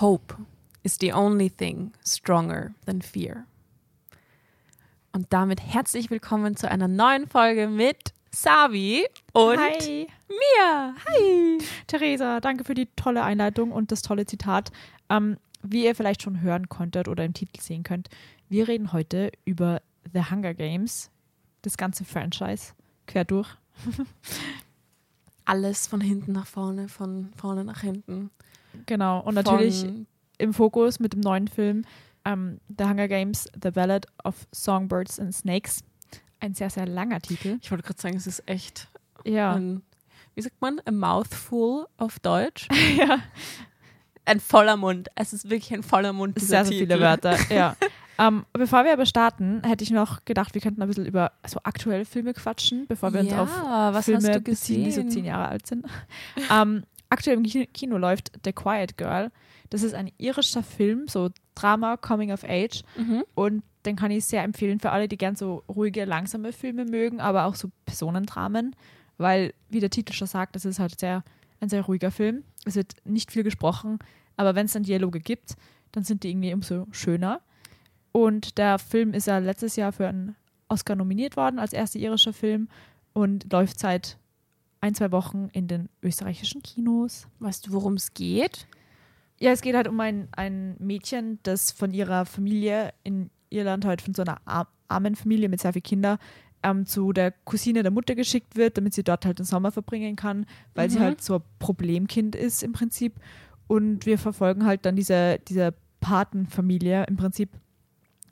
Hope is the only thing stronger than fear. Und damit herzlich willkommen zu einer neuen Folge mit Savi und Hi. mir. Hi. Theresa, danke für die tolle Einleitung und das tolle Zitat. Ähm, wie ihr vielleicht schon hören konntet oder im Titel sehen könnt, wir reden heute über The Hunger Games, das ganze Franchise, quer durch. Alles von hinten nach vorne, von vorne nach hinten. Genau, und natürlich im Fokus mit dem neuen Film ähm, The Hunger Games, The Ballad of Songbirds and Snakes. Ein sehr, sehr langer Titel. ich wollte gerade sagen, es ist echt Ja, ein, wie sagt man, a mouthful auf Deutsch. ja. Ein voller Mund. Es ist wirklich ein voller Mund. Sehr, sehr viele Wörter. Ja. Ähm, bevor wir aber starten, hätte ich noch gedacht, wir könnten ein bisschen über so aktuelle Filme quatschen, bevor wir uns ja, auf was Filme hast du beziehen, die so zehn Jahre alt sind. ähm, aktuell im Kino, läuft The Quiet Girl. Das ist ein irischer Film, so Drama, Coming of Age. Mhm. Und den kann ich sehr empfehlen für alle, die gern so ruhige, langsame Filme mögen, aber auch so Personendramen. Weil, wie der Titel schon sagt, das ist halt sehr, ein sehr ruhiger Film. Es wird nicht viel gesprochen, aber wenn es dann Dialoge gibt, dann sind die irgendwie umso schöner. Und der Film ist ja letztes Jahr für einen Oscar nominiert worden als erster irischer Film und läuft seit ein, zwei Wochen in den österreichischen Kinos. Weißt du, worum es geht? Ja, es geht halt um ein, ein Mädchen, das von ihrer Familie in Irland halt von so einer ar- armen Familie mit sehr vielen Kindern ähm, zu der Cousine der Mutter geschickt wird, damit sie dort halt den Sommer verbringen kann, weil sie Mhm. halt so ein Problemkind ist im Prinzip. Und wir verfolgen halt dann diese, diese Patenfamilie im Prinzip,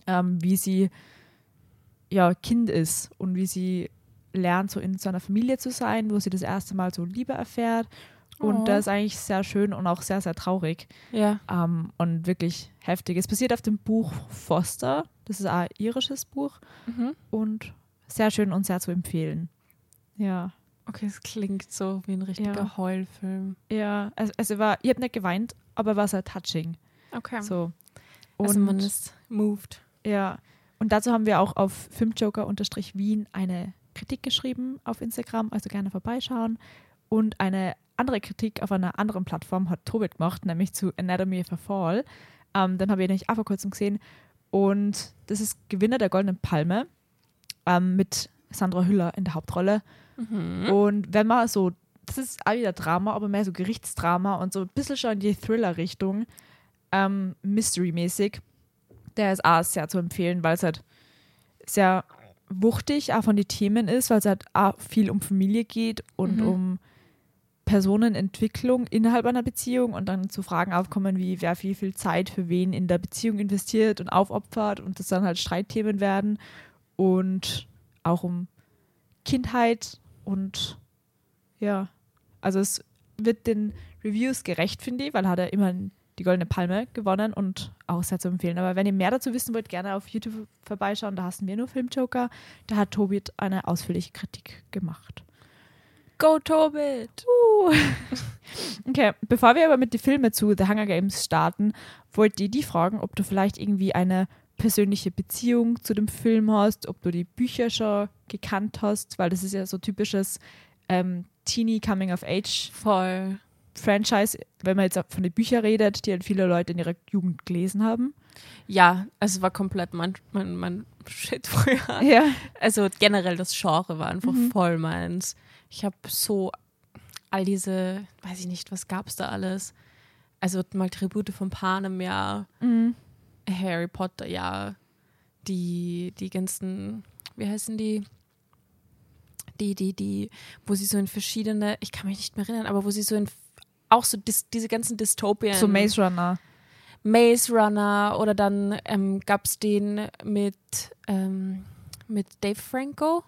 ähm, wie sie ja Kind ist und wie sie lernt, so in so einer Familie zu sein, wo sie das erste Mal so Liebe erfährt. Und Oh. das ist eigentlich sehr schön und auch sehr, sehr traurig Ja. ähm, und wirklich heftig. Es basiert auf dem Buch Foster. Das ist ein irisches Buch Mhm. und sehr schön und sehr zu empfehlen. Ja, Okay, es klingt so wie ein richtiger Ja. Heulfilm. ja. Also, also war, ich habe nicht geweint, aber war sehr touching. Okay. So. Und also man ist moved. ja, und dazu haben wir auch auf Filmjoker-Wien eine Kritik geschrieben auf Instagram, also gerne vorbeischauen. Und eine andere Kritik auf einer anderen Plattform hat Tobit gemacht, nämlich zu Anatomy of a Fall. Ähm, den habe ich nämlich auch vor kurzem gesehen. Und das ist Gewinner der Goldenen Palme ähm, mit Sandra Hüller in der Hauptrolle. Mhm. Und wenn man so, das ist auch wieder Drama, aber mehr so Gerichtsdrama und so ein bisschen schon in die Thriller-Richtung, ähm, Mystery-mäßig, der ist auch sehr zu empfehlen, weil es halt sehr wuchtig auch von den Themen ist, weil es halt auch viel um Familie geht und Mhm. um Personenentwicklung innerhalb einer Beziehung und dann zu Fragen aufkommen, wie wer wie viel Zeit für wen in der Beziehung investiert und aufopfert und das dann halt Streitthemen werden und auch um Kindheit und ja, also es wird den Reviews gerecht, finde ich, weil hat er immer die Goldene Palme gewonnen und auch sehr zu empfehlen. Aber wenn ihr mehr dazu wissen wollt, gerne auf YouTube vorbeischauen. Da hassen wir nur Filmjoker. Da hat Tobit eine ausführliche Kritik gemacht. Go Tobit! Uh. Okay, bevor wir aber mit den Filmen zu The Hunger Games starten, wollte ich die fragen, ob du vielleicht irgendwie eine persönliche Beziehung zu dem Film hast, ob du die Bücher schon gekannt hast, weil das ist ja so typisches ähm, Teenie Coming of Age Voll. Franchise, wenn man jetzt von den Büchern redet, die halt viele Leute in ihrer Jugend gelesen haben. Ja, also es war komplett mein, mein, mein Shit früher. Ja. Also generell das Genre war einfach Mhm. voll meins. Ich habe so all diese, weiß ich nicht, was gab's da alles? Also mal Tribute von Panem, ja, Mhm. Harry Potter, ja, die, die ganzen, wie heißen die? Die, die, die, wo sie so in verschiedene, ich kann mich nicht mehr erinnern, aber wo sie so in auch so dis, diese ganzen Dystopien. So Maze Runner. Maze Runner oder dann ähm, gab es den mit, ähm, mit Dave Franco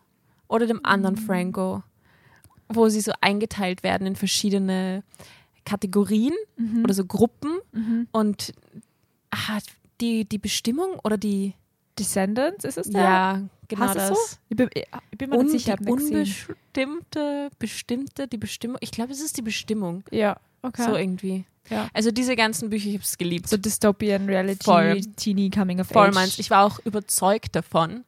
oder dem anderen Franco, wo sie so eingeteilt werden in verschiedene Kategorien Mhm. oder so Gruppen Mhm. und ah, die, die Bestimmung oder die, Descendants, ist es der? ja, genau es das. so? Ich bin, ich bin mir nicht sicher. die gesehen. unbestimmte, bestimmte, die Bestimmung, ich glaube, es ist die Bestimmung, Ja, okay. so irgendwie. Ja. Also diese ganzen Bücher, ich habe es geliebt. So Dystopian Reality, Voll. Teenie Coming of Voll Age. meins. Ich war auch überzeugt davon,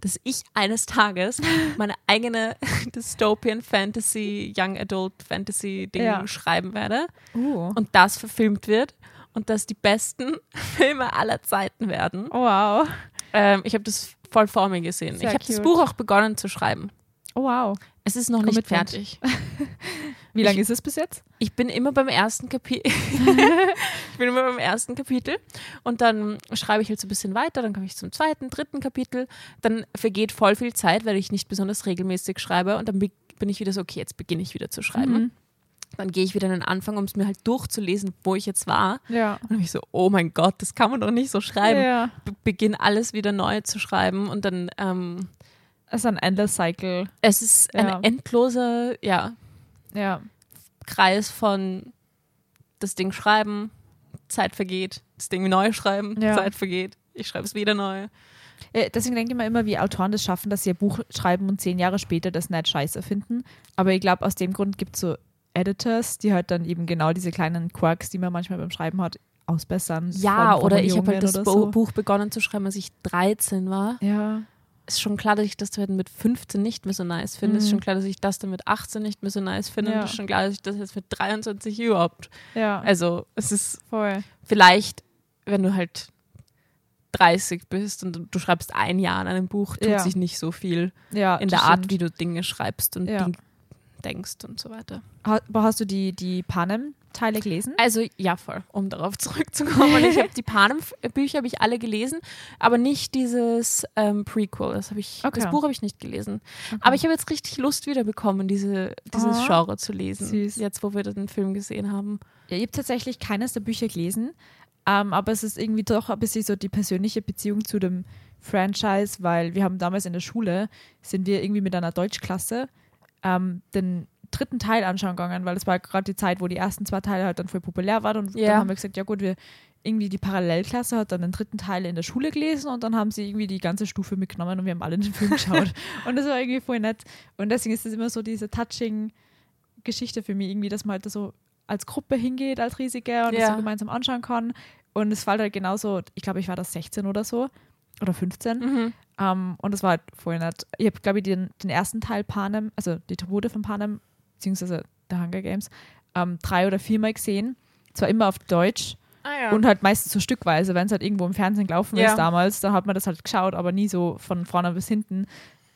dass ich eines Tages meine eigene Dystopian Fantasy, Young Adult Fantasy Ding Ja. schreiben werde Uh. und das verfilmt wird und das die besten Filme aller Zeiten werden. Oh, wow. Ähm, ich habe das voll vor mir gesehen. Sehr ich habe das. Buch auch begonnen zu schreiben. Oh, wow. Es ist noch nicht Commitment. fertig. Wie lange ist es bis jetzt? Ich bin immer beim ersten Kapitel. ich bin immer beim ersten Kapitel und dann schreibe ich halt so ein bisschen weiter, dann komme ich zum zweiten, dritten Kapitel. Dann vergeht voll viel Zeit, weil ich nicht besonders regelmäßig schreibe und dann bin ich wieder so, okay, jetzt beginne ich wieder zu schreiben. Mhm. Dann gehe ich wieder an den Anfang, um es mir halt durchzulesen, wo ich jetzt war. Ja. Und dann bin ich so, oh mein Gott, das kann man doch nicht so schreiben. Ja. Be beginne alles wieder neu zu schreiben und dann ähm, Es ist ein Endless Cycle. es ist ein Ja. endloser, ja, Ja. Kreis von das Ding schreiben, Zeit vergeht, das Ding neu schreiben, Ja. Zeit vergeht, ich schreibe es wieder neu. Äh, Deswegen denke ich mir immer, wie Autoren das schaffen, dass sie ein Buch schreiben und zehn Jahre später das nicht scheiße finden. Aber ich glaube, aus dem Grund gibt es so Editors, die halt dann eben genau diese kleinen Quirks, die man manchmal beim Schreiben hat, ausbessern. Ja, oder ich habe halt das so. Buch begonnen zu schreiben, als ich 13 war. Ja. Ist schon klar, dass ich das mit 15 nicht mehr so nice finde. Ist Mhm. schon klar, dass ich das dann mit 18 nicht mehr so nice finde. Ja. Ist schon klar, dass ich das jetzt mit 23 überhaupt. Ja, Also es ist voll. vielleicht, wenn du halt 30 bist und du schreibst ein Jahr an einem Buch, tut Ja. sich nicht so viel Ja, in der Art, wie du Dinge schreibst und Ja. Denkst und so weiter. Aber hast du die, die Panem-Teile gelesen? Also ja, voll, um darauf zurückzukommen. ich habe die Panem-Bücher habe ich alle gelesen, aber nicht dieses ähm, Prequel. Das, ich, Okay. das Buch habe ich nicht gelesen. Okay. Aber ich habe jetzt richtig Lust wiederbekommen, diese, dieses Oh, Genre zu lesen. süß. Jetzt, wo wir den Film gesehen haben. Ja, ich habe tatsächlich keines der Bücher gelesen, ähm, aber es ist irgendwie doch ein bisschen so die persönliche Beziehung zu dem Franchise, weil wir haben damals in der Schule, sind wir irgendwie mit einer Deutschklasse ähm, den dritten Teil anschauen gegangen, weil das war gerade die Zeit, wo die ersten zwei Teile halt dann voll populär waren und Ja. dann haben wir gesagt, ja gut, wir irgendwie die Parallelklasse hat dann den dritten Teil in der Schule gelesen und dann haben sie irgendwie die ganze Stufe mitgenommen und wir haben alle den Film geschaut. und das war irgendwie voll nett. Und deswegen ist es immer so diese touching Geschichte für mich irgendwie, dass man halt da so als Gruppe hingeht, als riesige und das Ja. so gemeinsam anschauen kann. Und es fällt halt genauso, ich glaube, ich war da 16 oder so oder 15. Mhm. Ähm, und das war halt voll nett. Ich habe, glaube ich, den, den ersten Teil Panem, also die Tribute von Panem, beziehungsweise der Hunger Games, ähm, drei oder viermal gesehen. Zwar immer auf Deutsch Ah ja. und halt meistens so stückweise, wenn es halt irgendwo im Fernsehen gelaufen Ja. ist damals, dann hat man das halt geschaut, aber nie so von vorne bis hinten.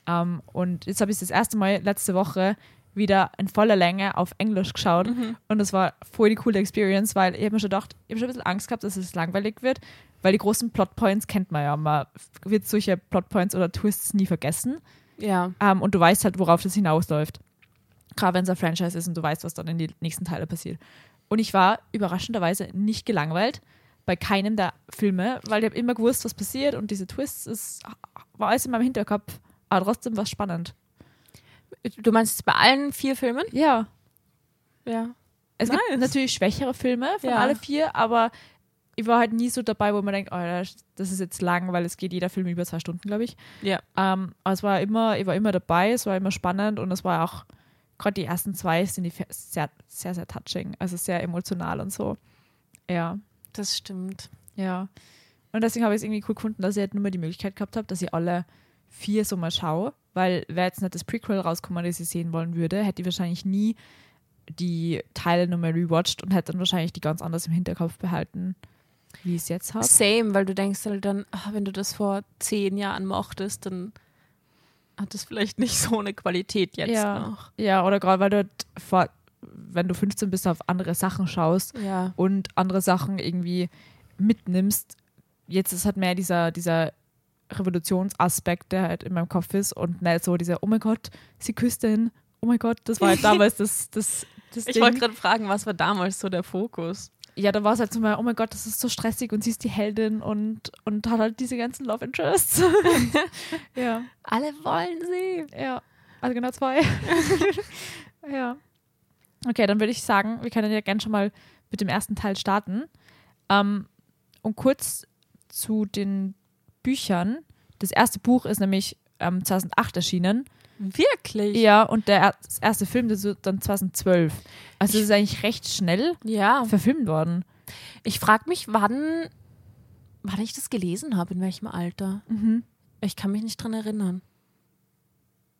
Ähm, und jetzt habe ich das erste Mal letzte Woche wieder in voller Länge auf Englisch geschaut Mhm. und das war voll die coole Experience, weil ich habe mir schon gedacht, ich habe schon ein bisschen Angst gehabt, dass es langweilig wird, weil die großen Plotpoints kennt man ja, man wird solche Plotpoints oder Twists nie vergessen ja. ähm, und du weißt halt, worauf das hinausläuft. Gerade wenn es ein Franchise ist und du weißt, was dann in den nächsten Teile passiert. Und ich war überraschenderweise nicht gelangweilt bei keinem der Filme, weil ich habe immer gewusst, was passiert und diese Twists, es war alles in meinem Hinterkopf, aber trotzdem war es spannend. Du meinst bei allen vier Filmen? Ja, Ja. es gibt Nice. natürlich schwächere Filme von Ja. alle vier, aber ich war halt nie so dabei, wo man denkt, oh, das ist jetzt lang, weil es geht jeder Film über zwei Stunden, glaube ich. Ja. Ähm, aber es war immer, ich war immer dabei, es war immer spannend und es war auch, gerade die ersten zwei sind die sehr, sehr, sehr touching, also sehr emotional und so. Ja, Das stimmt. ja. Und deswegen habe ich es irgendwie cool gefunden, dass ich halt nur mal die Möglichkeit gehabt habe, dass ich alle vier so mal schaue, weil wäre jetzt nicht das Prequel rausgekommen, das ich sehen wollen würde, hätte ich wahrscheinlich nie die Teile nochmal rewatcht und hätte dann wahrscheinlich die ganz anders im Hinterkopf behalten, wie ich es jetzt habe. Same, weil du denkst halt dann, ah, wenn du das vor zehn Jahren mochtest, dann hat das vielleicht nicht so eine Qualität jetzt Ja. noch. Ja, oder gerade weil du halt vor, wenn du 15 bist, auf andere Sachen schaust Ja. und andere Sachen irgendwie mitnimmst. Jetzt ist halt mehr dieser, dieser Revolutionsaspekt, der halt in meinem Kopf ist und nicht so dieser, oh mein Gott, sie küsst ihn, oh mein Gott, das war halt damals das, das, das Ich wollte gerade fragen, was war damals so der Fokus? Ja, da war es halt so mal, oh mein Gott, das ist so stressig und sie ist die Heldin und, und hat halt diese ganzen Love Interests. ja, Alle wollen sie. ja. Also genau zwei. ja. Okay, dann würde ich sagen, wir können ja gerne schon mal mit dem ersten Teil starten. Ähm, und kurz zu den Büchern. Das erste Buch ist nämlich ähm, 2008 erschienen. Wirklich? Ja, und der er- erste Film, das wird dann 2012. Also es ist eigentlich recht schnell Ja. verfilmt worden. Ich frage mich, wann, wann ich das gelesen habe, in welchem Alter. Mhm. Ich kann mich nicht dran erinnern.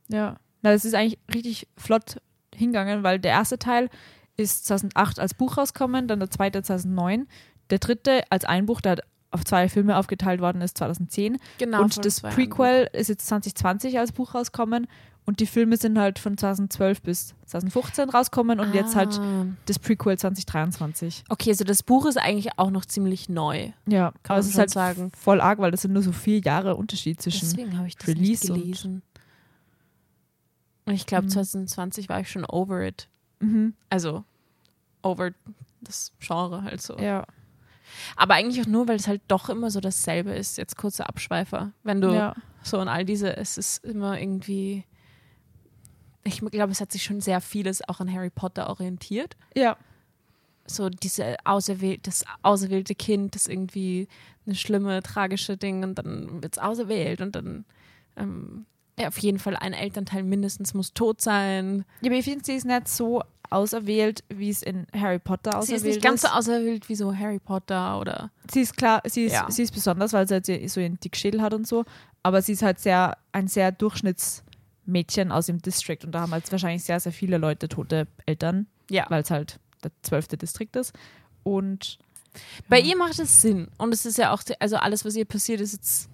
Ja. Na, das ist eigentlich richtig flott hingegangen, weil der erste Teil ist 2008 als Buch rausgekommen, dann der zweite 2009. der dritte als ein Buch, der auf zwei Filme aufgeteilt worden ist, 2010. Genau. und das Prequel ist jetzt 2020 als Buch rauskommen. Und die Filme sind halt von 2012 bis 2015 rauskommen und jetzt halt Ah. das Prequel 2023. Okay, also das Buch ist eigentlich auch noch ziemlich neu. Ja, Kann aber man es ist halt sagen. voll arg, weil das sind nur so vier Jahre Unterschied zwischen. Deswegen habe ich das Release und- gelesen. Und ich glaube, Mhm. 2020 war ich schon over it. Mhm. Also over das Genre halt so. Ja. Aber eigentlich auch nur, weil es halt doch immer so dasselbe ist. Jetzt kurzer Abschweifer. Wenn du ja. so und all diese, es ist immer irgendwie. Ich glaube, es hat sich schon sehr vieles auch an Harry Potter orientiert. Ja. So diese auserwählt, das auserwählte Kind, das irgendwie eine schlimme, tragische Ding und dann wird es auserwählt und dann ähm, ja, auf jeden Fall ein Elternteil mindestens muss tot sein. Ja, aber ich finde, sie ist nicht so auserwählt, wie es in Harry Potter Sie auserwählt ist nicht ganz so auserwählt wie so Harry Potter oder Sie ist klar, sie ist, Ja. sie ist besonders, weil sie halt so einen Dickschädel hat und so. Aber sie ist halt sehr, ein sehr Durchschnittsmädchen aus dem District. Und da haben halt wahrscheinlich sehr, sehr viele Leute tote Eltern, ja. weil es halt der zwölfte Distrikt ist. Und Bei ja. ihr macht es Sinn. Und es ist ja auch, also alles, was ihr passiert, ist jetzt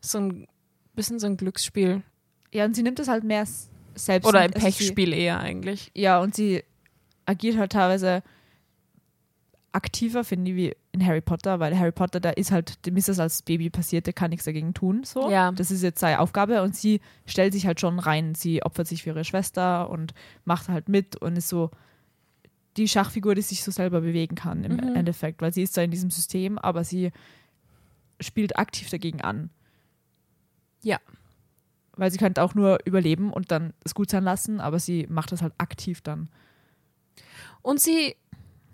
so ein bisschen so ein Glücksspiel. Ja, und sie nimmt es halt mehr selbst. Oder ein also sie- Pechspiel eher eigentlich. Ja, und sie agiert halt teilweise aktiver, finde ich, wie in Harry Potter, weil Harry Potter, da ist halt, dem ist das als Baby passiert, der kann nichts dagegen tun. So. Ja. Das ist jetzt seine Aufgabe und sie stellt sich halt schon rein. Sie opfert sich für ihre Schwester und macht halt mit und ist so die Schachfigur, die sich so selber bewegen kann im Mhm. Endeffekt, weil sie ist zwar in diesem System, aber sie spielt aktiv dagegen an. Ja. Weil sie könnte auch nur überleben und dann es gut sein lassen, aber sie macht das halt aktiv dann. Und sie,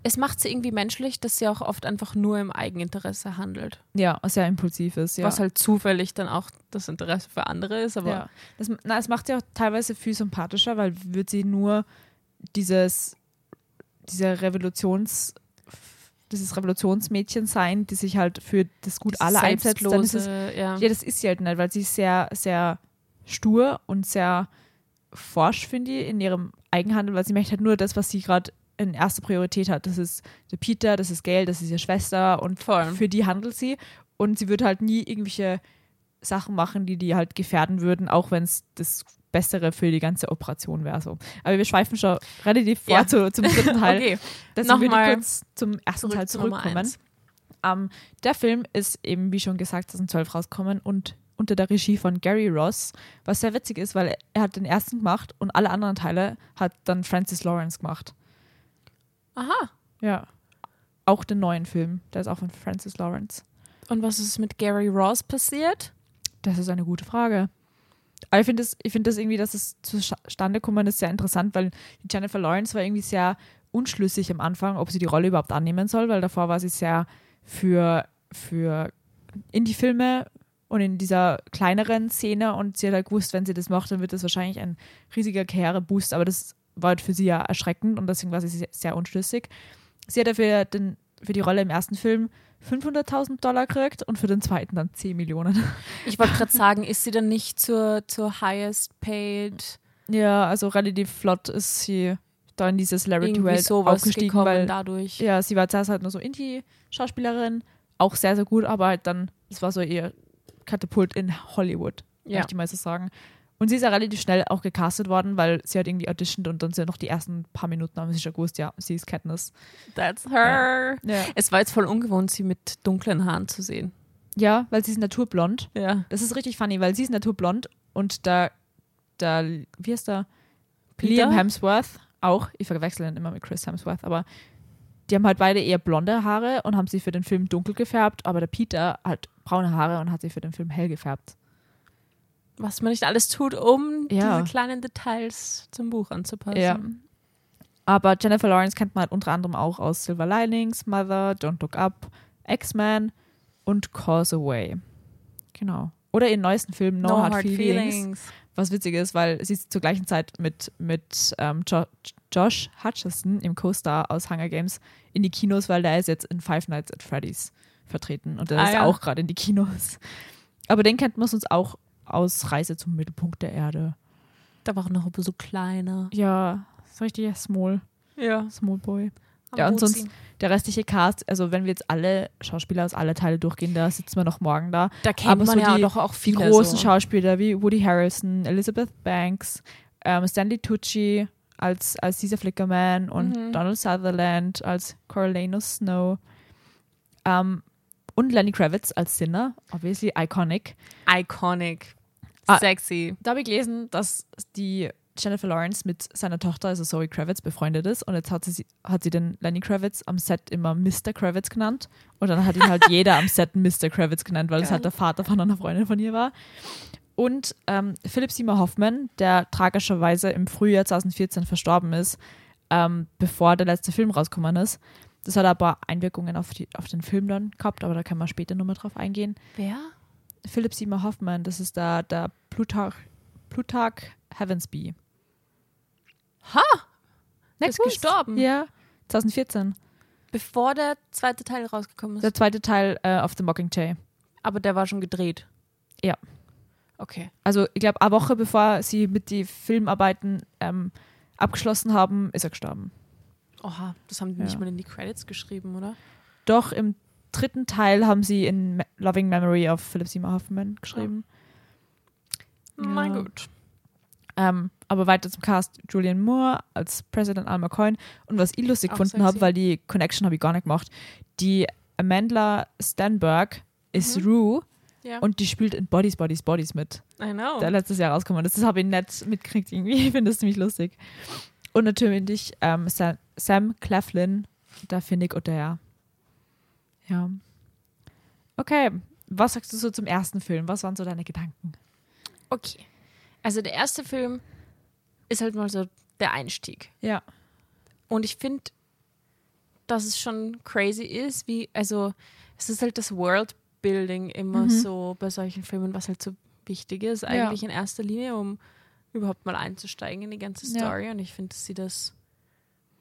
es macht sie irgendwie menschlich, dass sie auch oft einfach nur im Eigeninteresse handelt. Ja, sehr impulsiv ist. Ja. Was halt zufällig dann auch das Interesse für andere ist. Aber ja. Das, na, es macht sie auch teilweise viel sympathischer, weil wird sie nur dieses, dieser Revolutions, dieses Revolutionsmädchen sein, die sich halt für das Gut aller einsetzt, dann ist es, ja. ja, das ist sie halt nicht, weil sie sehr, sehr stur und sehr forsch, finde ich, in ihrem Eigenhandel, weil sie möchte halt nur das, was sie gerade in erster Priorität hat. Das ist der Peter, das ist Gail, das ist ihre Schwester und Voll. für die handelt sie. Und sie wird halt nie irgendwelche Sachen machen, die die halt gefährden würden, auch wenn es das Bessere für die ganze Operation wäre. So. Aber wir schweifen schon relativ vor Ja. zu, zum dritten Teil. Okay, Deswegen würde ich kurz zum ersten zurück Teil zurückkommen. eins. Ähm, der Film ist eben, wie schon gesagt, 2012 rausgekommen und unter der Regie von Gary Ross, was sehr witzig ist, weil er hat den ersten gemacht und alle anderen Teile hat dann Francis Lawrence gemacht. Aha. Ja. Auch den neuen Film, der ist auch von Francis Lawrence. Und was ist mit Gary Ross passiert? Das ist eine gute Frage. Aber ich finde das, ich find das irgendwie, dass es zustande kommen ist, sehr interessant, weil Jennifer Lawrence war irgendwie sehr unschlüssig am Anfang, ob sie die Rolle überhaupt annehmen soll, weil davor war sie sehr für, für Indie-Filme und in dieser kleineren Szene und sie hat halt gewusst, wenn sie das macht, dann wird das wahrscheinlich ein riesiger Karriereboost, aber das war halt für sie ja erschreckend und deswegen war sie sehr, unschlüssig. Sie hat dafür den, für die Rolle im ersten Film 500.000 Dollar gekriegt und für den zweiten dann 10 Millionen. Ich wollte gerade sagen, ist sie dann nicht zur, zur highest paid Ja, also relativ flott ist sie da in diese irgendwie Celebrity-Welt sowas aufgestiegen, weil dadurch? ja, sie war zuerst halt nur so Indie-Schauspielerin, auch sehr, sehr gut, aber halt dann, das war so ihr Katapult in Hollywood, Ja. möchte ich mal so sagen. Und sie ist ja relativ schnell auch gecastet worden, weil sie hat irgendwie auditioned und dann sind noch die ersten paar Minuten haben sie schon gewusst, ja, sie ist Katniss. That's her. Ja, Es war jetzt voll ungewohnt, sie mit dunklen Haaren zu sehen. ja weil sie ist naturblond. Ja. Das ist richtig funny, weil sie ist naturblond und da, da wie heißt der? Peter? Liam Hemsworth auch. Ich verwechsel ihn immer mit Chris Hemsworth, aber die haben halt beide eher blonde Haare und haben sie für den Film dunkel gefärbt, aber der Peter hat braune Haare und hat sie für den Film hell gefärbt. Was man nicht alles tut, um Ja. diese kleinen Details zum Buch anzupassen. Ja. Aber Jennifer Lawrence kennt man halt unter anderem auch aus Silver Linings, Mother, Don't Look Up, X-Men und Causeway. Genau. Oder ihren neuesten Film No, Hard, Feelings. Was witzig ist, weil sie ist zur gleichen Zeit mit, mit ähm, jo Josh Hutcherson im Co-Star aus Hunger Games in die Kinos, weil der ist jetzt in Five Nights at Freddy's vertreten und der Ah, ist ja. auch gerade in die Kinos. Aber den kennt man sonst auch aus Reise zum Mittelpunkt der Erde. Da war auch noch ein bisschen kleiner. Ja, so richtig small, Ja. small boy. am Ja, und sonst-. Der restliche Cast, also wenn wir jetzt alle Schauspieler aus alle Teile durchgehen, da sitzen wir noch morgen da. Da kennt aber man so ja die- doch auch Die viele. großen so. Schauspieler wie Woody Harrelson, Elizabeth Banks, ähm, Stanley Tucci als, als dieser Flickerman und Mhm. Donald Sutherland als Coriolanus Snow. Ähm, und Lenny Kravitz als Sinner, obviously iconic. Iconic. Ah. Sexy. Da habe ich gelesen, dass die Jennifer Lawrence mit seiner Tochter, also Zoe Kravitz, befreundet ist. Und jetzt hat sie, hat sie den Lenny Kravitz am Set immer Mr. Kravitz genannt. Und dann hat ihn halt jeder am Set Mr. Kravitz genannt, weil es Geil. halt der Vater von einer Freundin von ihr war. Und ähm, Philip Seymour Hoffman, der tragischerweise im Frühjahr 2014 verstorben ist, ähm, bevor der letzte Film rausgekommen ist. Das hat aber Einwirkungen auf, die, auf den Film dann gehabt, aber da können wir später nochmal drauf eingehen. Wer? Philip Seymour Hoffman, das ist der, der Plutarch, Plutarch Heavensby. Ha! Na ist gestorben. Ja, 2014. Bevor der zweite Teil rausgekommen ist. Der zweite Teil äh, of The Mockingjay. Aber der war schon gedreht. Ja. Okay. Also ich glaube, eine Woche bevor sie mit den Filmarbeiten ähm, abgeschlossen haben, ist er gestorben. Oha, das haben die Ja. nicht mal in die Credits geschrieben, oder? Doch im dritten Teil haben sie in Loving Memory of Philip Seymour Hoffman geschrieben. Mein Ja. Gott. Ähm, aber weiter zum Cast Julian Moore als President Alma Coyne. Und was ich lustig Auch gefunden habe, weil die Connection habe ich gar nicht gemacht, die Amanda Stanberg ist Mhm. Rue Ja. und die spielt in Bodies, Bodies, Bodies mit, I know. der letztes Jahr rausgekommen ist. Das habe ich nicht mitgekriegt irgendwie. Ich finde das ziemlich lustig. Und natürlich ähm, Sam, Sam Claflin, der Finnick und der. Ja. Okay, was sagst du so zum ersten Film? Was waren so deine Gedanken? Okay. Also der erste Film ist halt mal so der Einstieg. Ja. Und ich finde, dass es schon crazy ist, wie, also es ist halt das Worldbuilding immer Mhm. so bei solchen Filmen, was halt so wichtig ist, Ja. eigentlich in erster Linie, um überhaupt mal einzusteigen in die ganze Ja. Story. Und ich finde, dass sie das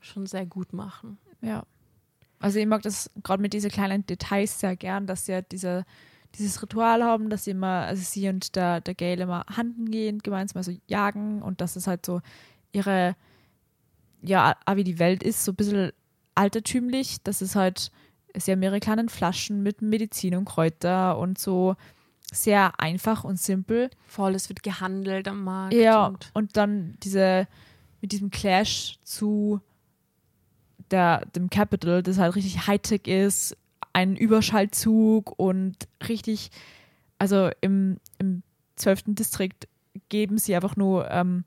schon sehr gut machen. Ja. Also ich mag das gerade mit diesen kleinen Details sehr gern, dass sie ja diese, dieses Ritual haben, dass sie immer, also sie und der, der Gail immer handen gehen, gemeinsam also jagen und dass es halt so ihre, ja, wie die Welt ist, so ein bisschen altertümlich, dass es halt, sie haben ihre kleinen Flaschen mit Medizin und Kräuter und so sehr einfach und simpel. Voll, es wird gehandelt am Markt. Ja, Und und dann diese, mit diesem Clash zu der, dem Capital, das halt richtig Hightech ist, ein Überschallzug und richtig, also im, im 12. Distrikt geben sie einfach nur ähm,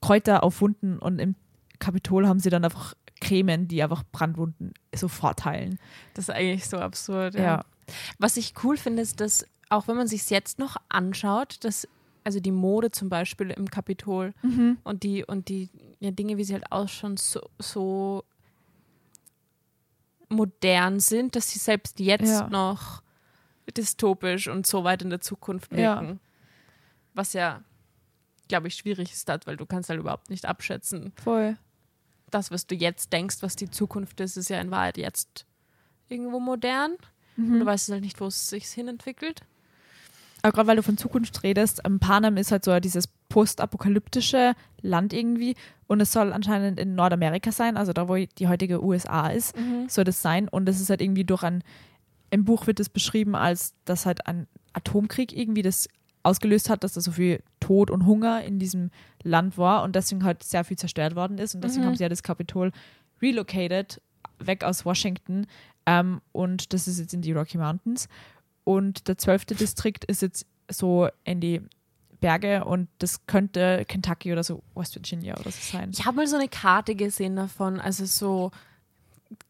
Kräuter auf Wunden und im Kapitol haben sie dann einfach Cremen, die einfach Brandwunden sofort heilen. das ist eigentlich so absurd. Ja. Was ich cool finde, ist, dass auch wenn man sich jetzt noch anschaut, dass also die Mode zum Beispiel im Kapitol Mhm. und die und die ja, Dinge, wie sie halt ausschauen, so, so modern sind, dass sie selbst jetzt Ja. noch dystopisch und so weit in der Zukunft Ja. wirken. Was ja, glaube ich, schwierig ist, weil du kannst halt überhaupt nicht abschätzen. Voll. Das, was du jetzt denkst, was die Zukunft ist, ist ja in Wahrheit jetzt irgendwo modern. Mhm. Du weißt halt nicht, wo es sich hinentwickelt. Aber gerade weil du von Zukunft redest, ähm, Panem ist halt so dieses postapokalyptische Land irgendwie. Und es soll anscheinend in Nordamerika sein, also da, wo die heutige USA ist, soll das sein. Und es ist halt irgendwie durch ein, im Buch wird es beschrieben als, dass halt ein Atomkrieg irgendwie das ausgelöst hat, dass da so viel Tod und Hunger in diesem Land war und deswegen halt sehr viel zerstört worden ist. Und deswegen Mhm. haben sie ja das Kapitol relocated, weg aus Washington. Ähm, und das ist jetzt in die Rocky Mountains. Und der zwölfte Distrikt ist jetzt so in die Berge und das könnte Kentucky oder so West Virginia oder so sein. Ich habe mal so eine Karte gesehen davon, also so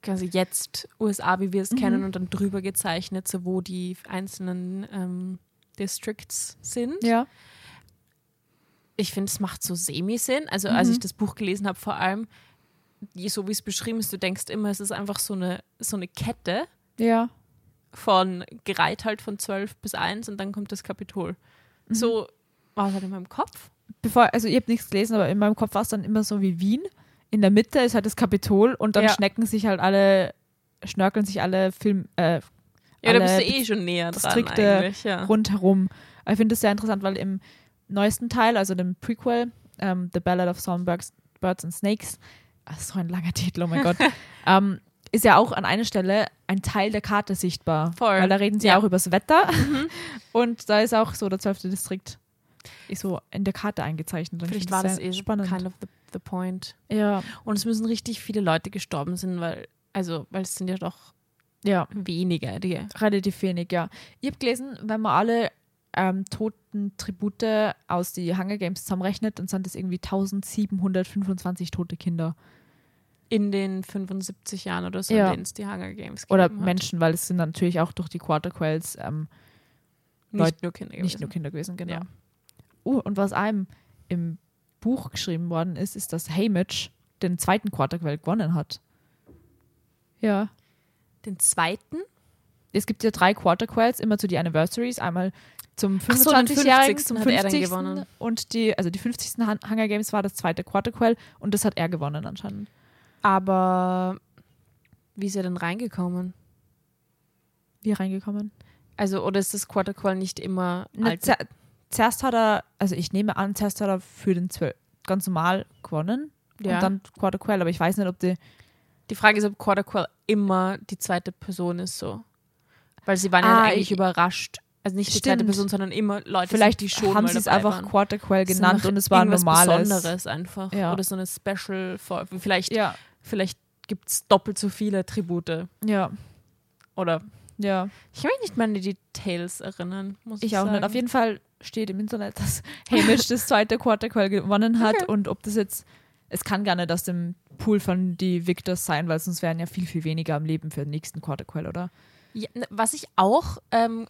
quasi jetzt USA, wie wir es Mhm. kennen, und dann drüber gezeichnet, so wo die einzelnen ähm, Districts sind. Ja. Ich finde, es macht so Semi-Sinn. Also als Mhm. ich das Buch gelesen habe, vor allem, die- so wie es beschrieben ist, du denkst immer, es ist einfach so eine, so eine Kette Ja. von gereiht halt von 12 bis 1 und dann kommt das Kapitol. Mhm. So war es halt in meinem Kopf. Bevor, also ich habe nichts gelesen, aber in meinem Kopf war es dann immer so wie Wien. In der Mitte ist halt das Kapitol und dann Ja. schnecken sich halt alle, schnörkeln sich alle Film, äh, Ja, da bist du eh schon näher dran Distrikte eigentlich, ja. rundherum. Ich finde das sehr interessant, weil im neuesten Teil, also dem Prequel, ähm, The Ballad of Songbirds Birds and Snakes, so ein langer Titel, oh mein Gott, ähm, ist ja auch an einer Stelle ein Teil der Karte sichtbar. Voll. Weil da reden sie Ja. auch übers Wetter. Und da ist auch so der 12. Distrikt ist so in der Karte eingezeichnet. Vielleicht war das eh spannend. kind of the, the point. Ja, Und es müssen richtig viele Leute gestorben sein, weil, also, weil es sind ja doch ja, weniger, die. relativ wenig, ja. Ich habe gelesen, wenn man alle ähm, toten Tribute aus die Hunger Games zusammenrechnet, dann sind das irgendwie 1725 tote Kinder. In den 75 Jahren oder so, Ja. in denen es die Hunger Games Oder hat. Menschen, weil es sind natürlich auch durch die Quarter Quells ähm, Nicht Leute- nur Kinder nicht gewesen. nur Kinder gewesen, genau. Ja. Oh, und was einem im Buch geschrieben worden ist, ist, dass Hamish den zweiten Quarter Quell gewonnen hat. Ja. Den zweiten? Es gibt ja drei Quarter Quells, immer zu die Anniversaries. Einmal zum Ach so, den 25-Jährigen, 50. zum hat er dann 50. gewonnen. Und die, also die 50. Han- Hunger Games war das zweite Quarter Quell und das hat er gewonnen anscheinend. Aber wie ist er denn reingekommen? Wie reingekommen? Also, oder ist das Quarter Quell nicht immer Na, alt? zu- zuerst hat er, also ich nehme an, zuerst hat er für den 12 ganz normal gewonnen Ja. und dann Quarter Quell, aber ich weiß nicht, ob die Die Frage ist, ob Quarter Quell immer die zweite Person ist so. Weil sie waren Ah, ja eigentlich ich- überrascht. Also nicht die zweite Stimmt. Person, sondern immer Leute, Vielleicht die schon haben mal sie es einfach waren. Quarter Quell genannt und es war ein irgendwas normales. Besonderes einfach. Ja. Oder so eine Special. Vielleicht, Ja, vielleicht gibt es doppelt so viele Tribute. ja, Oder ja. ich kann mich nicht mehr an die Details erinnern, muss ich, Ich auch sagen. nicht. Auf jeden Fall steht im Internet, dass Hamish das zweite Quarter Quell gewonnen hat Okay. und ob das jetzt, es kann gar nicht aus dem Pool von die Victors sein, weil sonst wären ja viel, viel weniger am Leben für den nächsten Quarter Quell, oder? Ja, ne, was ich auch, ähm,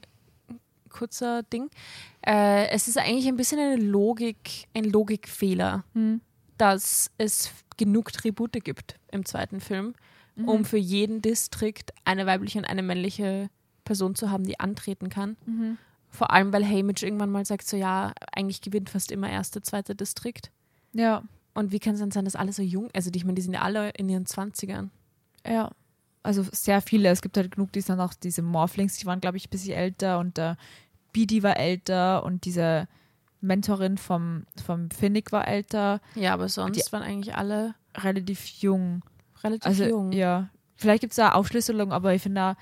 kurzer Ding, äh, es ist eigentlich ein bisschen eine Logik, ein Logikfehler, Hm. dass es genug Tribute gibt im zweiten Film, Mhm. um für jeden Distrikt eine weibliche und eine männliche Person zu haben, die antreten kann. Mhm. Vor allem, weil Hamish irgendwann mal sagt, so ja, eigentlich gewinnt fast immer erste, zweite Distrikt. Ja, Und wie kann es dann sein, dass alle so jung, also die, ich meine, die sind ja alle in ihren 20ern. ja. Also sehr viele. Es gibt halt genug, die sind auch diese Morphlings, die waren, glaube ich, ein bisschen älter und der Bidi war älter und diese Mentorin vom, vom Finnick war älter, Ja, aber sonst waren eigentlich alle relativ jung. relativ Also, jung. ja. Vielleicht gibt es da Aufschlüsselung, aber ich finde da.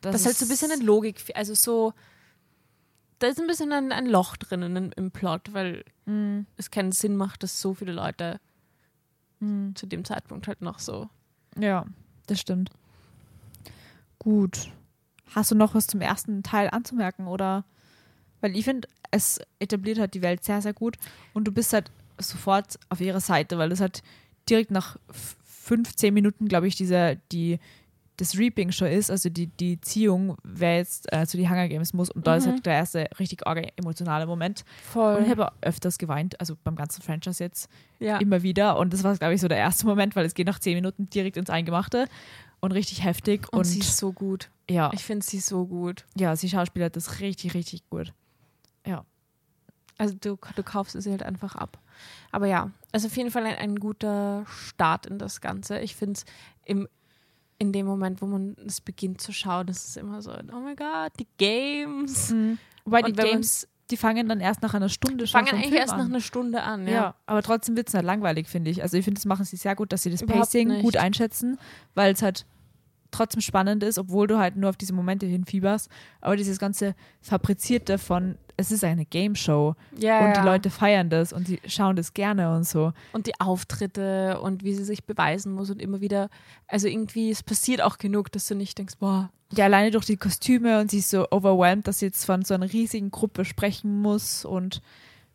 Das ist halt so ein bisschen eine Logik, also so, da ist ein bisschen ein, ein Loch drinnen im, Plot, weil Mm, es keinen Sinn macht, dass so viele Leute mm. zu dem Zeitpunkt halt noch so. Ja, das stimmt. Gut. Hast du noch was zum ersten Teil anzumerken oder? Weil ich finde, es etabliert halt die Welt sehr, sehr gut und du bist halt sofort auf ihrer Seite, weil es halt direkt nach f- fünf, zehn Minuten, glaube ich, dieser, die, das Reaping schon ist, also die, die Ziehung, wer jetzt äh, zu die Hunger Games muss und da ist Mhm. halt der erste richtig arge emotionale Moment. Voll. Und ich habe öfters geweint, also beim ganzen Franchise jetzt ja. immer wieder. Und das war, glaube ich, so der erste Moment, weil es geht nach zehn Minuten direkt ins Eingemachte und richtig heftig. Und, Und, sie ist so gut. ja, Ich finde sie so gut. ja, sie schauspielert das richtig, richtig gut. Also du, du kaufst sie halt einfach ab. Aber ja, also auf jeden Fall ein, ein guter Start in das Ganze. Ich finde es im in dem Moment, wo man es beginnt zu schauen, ist es immer so, oh mein Gott, die Games. Wobei die Und wenn man- Games, die fangen dann erst nach einer Stunde schon Fangen vom eigentlich Film erst an. nach einer Stunde an, ja. ja. aber trotzdem wird es nicht langweilig, finde ich. Also ich finde, das machen sie sehr gut, dass sie das Überhaupt Pacing nicht. gut einschätzen, weil es halt trotzdem spannend ist, obwohl du halt nur auf diese Momente hinfieberst. Aber dieses ganze Fabrizierte von, es ist eine Game Show ja und ja. die Leute feiern das und sie schauen das gerne und so. und die Auftritte und wie sie sich beweisen muss und immer wieder, also irgendwie, es passiert auch genug, dass du nicht denkst, boah, ja, alleine durch die Kostüme und sie ist so overwhelmed, dass sie jetzt von so einer riesigen Gruppe sprechen muss und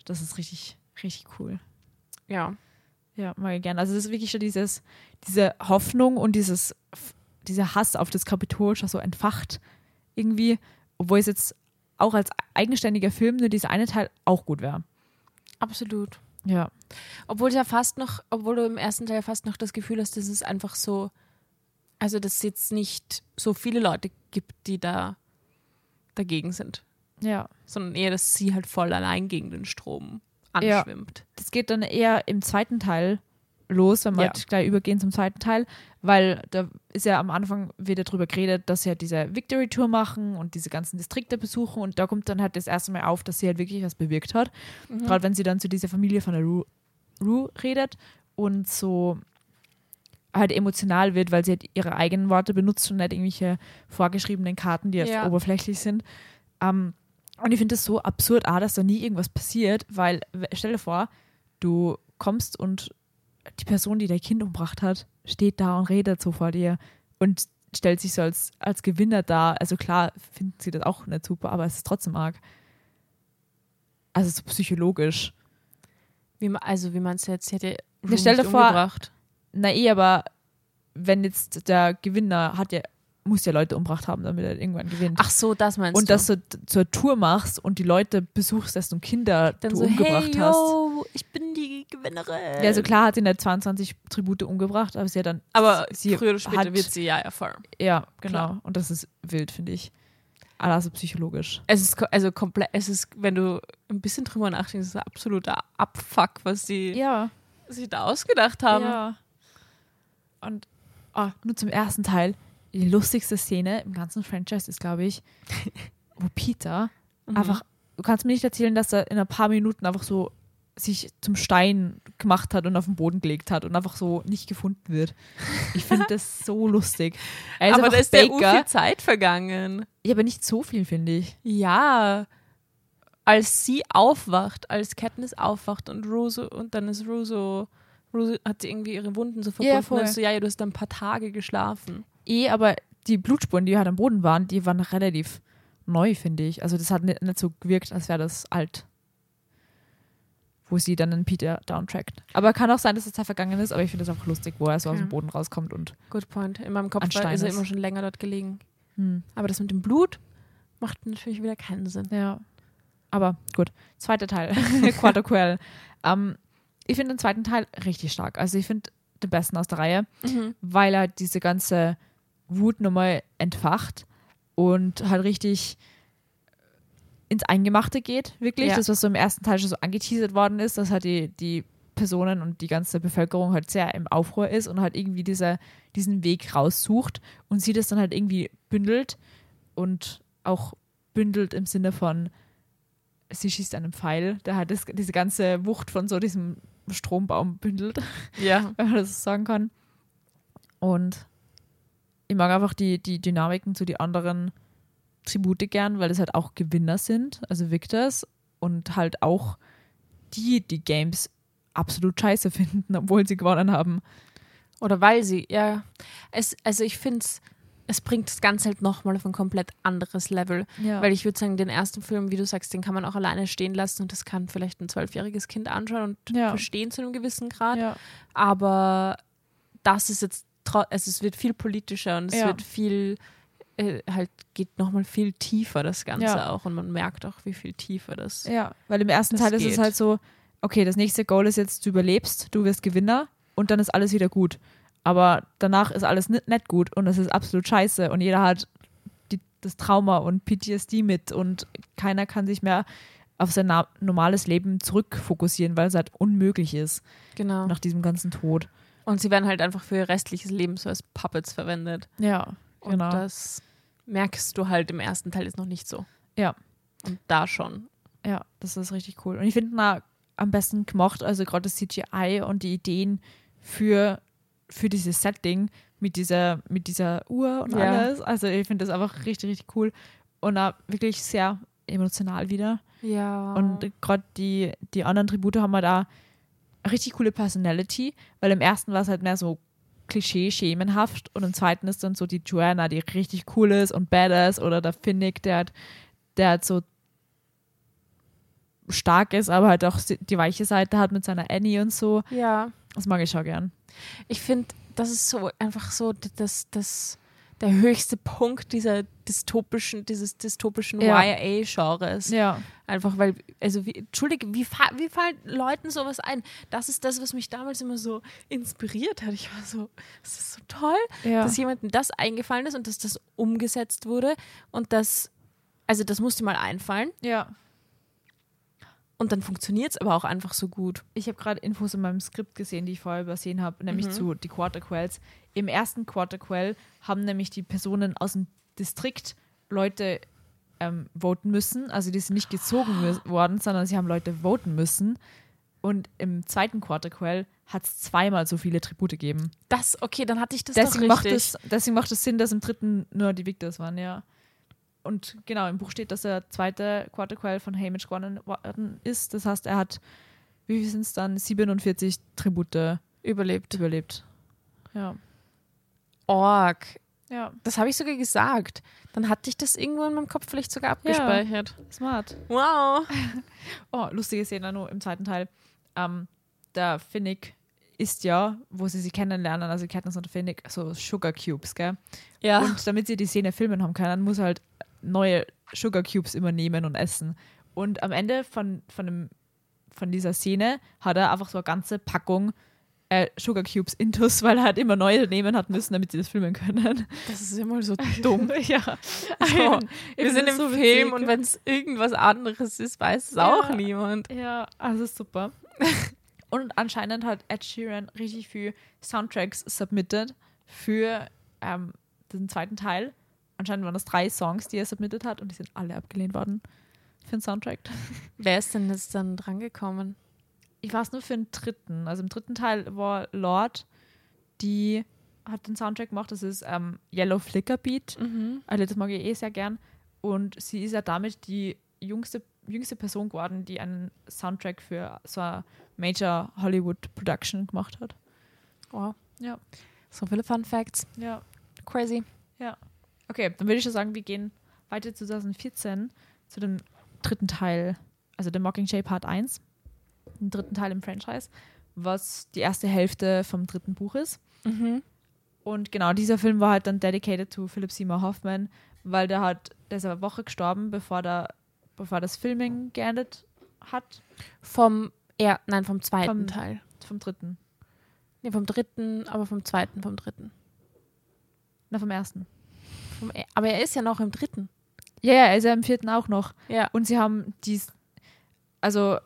das ist richtig, richtig cool. ja. Ja, mag ich gerne. Also es ist wirklich schon dieses, diese Hoffnung und dieses, dieser Hass auf das Kapitol schon so entfacht irgendwie, obwohl es jetzt auch als eigenständiger Film nur dieser eine Teil auch gut wäre. Absolut. Ja. Obwohl ja fast noch, obwohl du im ersten Teil fast noch das Gefühl hast, dass es einfach so, also dass es jetzt nicht so viele Leute gibt, die da dagegen sind, Ja. sondern eher, dass sie halt voll allein gegen den Strom Ja. anschwimmt. Das geht dann eher im zweiten Teil los, wenn wir Ja. gleich übergehen zum zweiten Teil, weil da ist ja am Anfang wieder drüber geredet, dass sie halt diese Victory Tour machen und diese ganzen Distrikte besuchen und da kommt dann halt das erste Mal auf, dass sie halt wirklich was bewirkt hat. Mhm. Gerade wenn sie dann zu dieser Familie von der Rue, Rue redet und so halt emotional wird, weil sie halt ihre eigenen Worte benutzt und nicht irgendwelche vorgeschriebenen Karten, die Ja. oberflächlich sind. Ähm, und ich finde es so absurd, A, dass da nie irgendwas passiert, weil stell dir vor, du kommst und die Person, die dein Kind umgebracht hat, steht da und redet so vor dir und stellt sich so als, als Gewinner dar. Also klar finden sie das auch nicht super, aber es ist trotzdem arg. Also so psychologisch. Wie, also, wie meinst du jetzt? Sie hätte Rue stell dir vor- umgebracht. Na eh, aber wenn jetzt der Gewinner hat ja, muss ja Leute umgebracht haben, damit er irgendwann gewinnt. Ach so, das meinst und du. dass du zur Tour machst und die Leute besuchst, dass du Kinder dann du so, umgebracht hey, hast. yo, ich bin die Gewinnerin. Ja, also klar hat sie nicht 22 Tribute umgebracht, aber sie hat dann. Aber sie früher oder später hat- wird sie ja erfahren. Ja, genau. Klar. Und das ist wild, finde ich. Also psychologisch. Es ist also komplett, es ist, wenn du ein bisschen drüber nachdenkst, ist ein absoluter Abfuck, was sie Ja. sich da ausgedacht haben. Ja. Und ah, nur zum ersten Teil. Die lustigste Szene im ganzen Franchise ist, glaube ich, wo Peter Mhm. einfach, du kannst mir nicht erzählen, dass er in ein paar Minuten einfach so sich zum Stein gemacht hat und auf den Boden gelegt hat und einfach so nicht gefunden wird. Ich finde das so lustig. Er Aber da ist ja Baker. viel Zeit vergangen. Ja, aber nicht so viel, finde ich. Ja. Als sie aufwacht, als Katniss aufwacht und Russo, und dann ist Russo, Russo hat sie irgendwie ihre Wunden so Ja, verbunden. voll. und so, ja, ja, du hast ein paar Tage geschlafen. Eh, aber die Blutspuren, die halt am Boden waren, die waren relativ neu, finde ich. Also das hat nicht, nicht so gewirkt, als wäre das alt. Wo sie dann den Peter downtrackt. Aber kann auch sein, dass es Zeit vergangen ist, aber ich finde es einfach lustig, wo er so aus Okay. dem Boden rauskommt und Good point. In meinem Kopf war, ist er immer schon länger dort gelegen. hm, Aber das mit dem Blut macht natürlich wieder keinen Sinn. ja. Aber gut. Zweiter Teil. Quarterquell. ähm, ich finde den zweiten Teil richtig stark. Also ich finde den besten aus der Reihe. Mhm. weil er diese ganze Wut nochmal entfacht und halt richtig ins Eingemachte geht, wirklich. Ja. Das, was so im ersten Teil schon so angeteasert worden ist, dass halt die, die Personen und die ganze Bevölkerung halt sehr im Aufruhr ist und halt irgendwie dieser, diesen Weg raussucht und sie das dann halt irgendwie bündelt und auch bündelt im Sinne von, sie schießt einen Pfeil, der halt das, diese ganze Wucht von so diesem Strombaum bündelt Ja. wenn man das so sagen kann. Und ich mag einfach die, die Dynamiken zu den anderen Tribute gern, weil das halt auch Gewinner sind, also Victors und halt auch die, die Games absolut scheiße finden, obwohl sie gewonnen haben. Oder weil sie, ja. Es, also ich finde es, es bringt das Ganze halt nochmal auf ein komplett anderes Level. Ja. Weil ich würde sagen, den ersten Film, wie du sagst, den kann man auch alleine stehen lassen und das kann vielleicht ein zwölfjähriges Kind anschauen und Ja. verstehen zu einem gewissen Grad. ja. Aber das ist jetzt, also es wird viel politischer und es Ja. wird viel, äh, halt geht nochmal viel tiefer das Ganze Ja. auch und man merkt auch, wie viel tiefer das. ja, weil im ersten Teil ist es geht. halt so, okay, das nächste Goal ist jetzt, du überlebst, du wirst Gewinner und dann ist alles wieder gut. Aber danach ist alles nicht, nicht gut und es ist absolut scheiße und jeder hat die, das Trauma und PTSD mit und keiner kann sich mehr auf sein normales Leben zurückfokussieren, weil es halt unmöglich ist Genau. nach diesem ganzen Tod. Und sie werden halt einfach für ihr restliches Leben so als Puppets verwendet. Ja, Und genau. das merkst du halt im ersten Teil ist noch nicht so. Ja. Und da schon. Ja, das ist richtig cool. Und ich finde mal am besten gemacht, also gerade das CGI und die Ideen für, für dieses Setting mit dieser, mit dieser Uhr und Ja. alles. Also ich finde das einfach richtig, richtig cool. Und auch wirklich sehr emotional wieder. Ja. Und gerade die, die anderen Tribute haben halt da richtig coole Personality, weil im ersten war es halt mehr so Klischee-schemenhaft und im zweiten ist dann so die Joanna, die richtig cool ist und badass oder der Finnick, der hat, der hat so stark ist, aber halt auch die weiche Seite hat mit seiner Annie und so. ja. Das mag ich schon gern. Ich finde, das ist so einfach so das, das, der höchste Punkt dieser dystopischen, dieses dystopischen Ja. YA-Genres. Ja. Einfach weil, also wie, Entschuldige, wie, fa- wie fallen Leuten sowas ein? Das ist das, was mich damals immer so inspiriert hat. Ich war so, das ist so toll, Ja. dass jemandem das eingefallen ist und dass das umgesetzt wurde und das, also das musste mal einfallen ja. Und dann funktioniert es aber auch einfach so gut. Ich habe gerade Infos in meinem Skript gesehen, die ich vorher übersehen habe, nämlich Mhm. zu die Quarterquells. Im ersten Quarterquell haben nämlich die Personen aus dem Distrikt Leute ähm, voten müssen. Also die sind nicht gezogen worden, sondern sie haben Leute voten müssen. Und im zweiten Quarterquell hat es zweimal so viele Tribute gegeben. Das, okay, dann hatte ich das Deswegen doch macht, richtig. es, deswegen macht es Sinn, dass im dritten nur die Victors waren, ja. Und genau, im Buch steht, dass der zweite Quarter Quell von Hamish gewonnen worden ist. Das heißt, er hat, wie sind es dann? 47 Tribute Überlebt. überlebt. Ja. Org. Ja, Das habe ich sogar gesagt. Dann hatte ich das irgendwo in meinem Kopf vielleicht sogar abgespeichert. smart. Wow. Oh, lustige Szene nur im zweiten Teil. Ähm, der Finnick isst ja, wo sie sie kennenlernen, also Katniss und Finnick, so Sugar Cubes, gell? Ja. Und damit sie die Szene filmen haben können, muss er halt neue Sugar Cubes immer nehmen und essen. Und am Ende von, von, dem, von dieser Szene hat er einfach so eine ganze Packung äh, Sugar Cubes intus, weil er halt immer neue nehmen hat müssen, damit sie das filmen können. das ist immer so dumm. ja. So, wir sind im so Film und wenn es irgendwas anderes ist, weiß es Ja. auch niemand. Ja, also super. Und anscheinend hat Ed Sheeran richtig viel Soundtracks submitted für ähm, den zweiten Teil. Anscheinend waren das drei Songs, die er submitted hat und die sind alle abgelehnt worden für den Soundtrack. Wer ist denn jetzt dann drangekommen? Ich weiß nur für den dritten. Also im dritten Teil war Lord, die hat den Soundtrack gemacht. Das ist ähm, Yellow Flicker Beat. Mhm. Also das mag ich eh sehr gern. Und sie ist ja damit die jüngste, jüngste Person geworden, die einen Soundtrack für so eine Major Hollywood Production gemacht hat. Wow. Ja. So viele Fun Facts. Ja. Crazy. Okay, dann würde ich schon sagen, wir gehen weiter zu 2014 zu dem dritten Teil, also der Mockingjay Part 1, dem dritten Teil im Franchise, was die erste Hälfte vom dritten Buch ist. Mhm. Und genau, dieser Film war halt dann dedicated to Philip Seymour Hoffman, weil der hat, der ist eine Woche gestorben, bevor, der, bevor das Filming geendet hat, Vom, ja, nein, vom zweiten Vom- Teil. vom dritten. Nee, vom dritten, aber vom zweiten, vom dritten. Na, vom ersten. E- aber er ist ja noch im dritten. Ja, ja, er ist ja im vierten auch noch. Ja. Und sie haben dies, also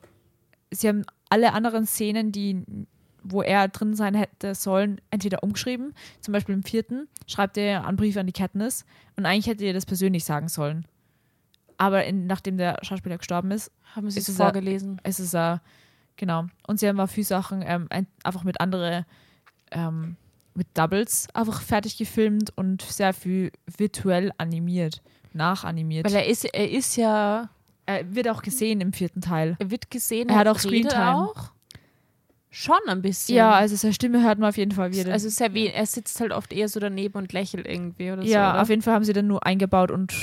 sie haben alle anderen Szenen, die, wo er drin sein hätte sollen, entweder umgeschrieben. Zum Beispiel im vierten schreibt er einen Brief an die Katniss und eigentlich hätte er das persönlich sagen sollen. Aber in, nachdem der Schauspieler gestorben ist, Haben sie Ist es vorgelesen. ist es äh, genau. Und sie haben auch viele Sachen ähm, ein, einfach mit andere ähm, mit Doubles einfach fertig gefilmt und sehr viel virtuell animiert, nachanimiert. Weil er ist, er ist ja, er wird auch gesehen im vierten Teil. er wird gesehen, Er hat auch Screentime. auch. Schon ein bisschen. Ja, also seine Stimme hört man auf jeden Fall wieder. also sehr we er sitzt halt oft eher so daneben und lächelt irgendwie oder ja, so. Oder? auf jeden Fall haben sie dann nur eingebaut und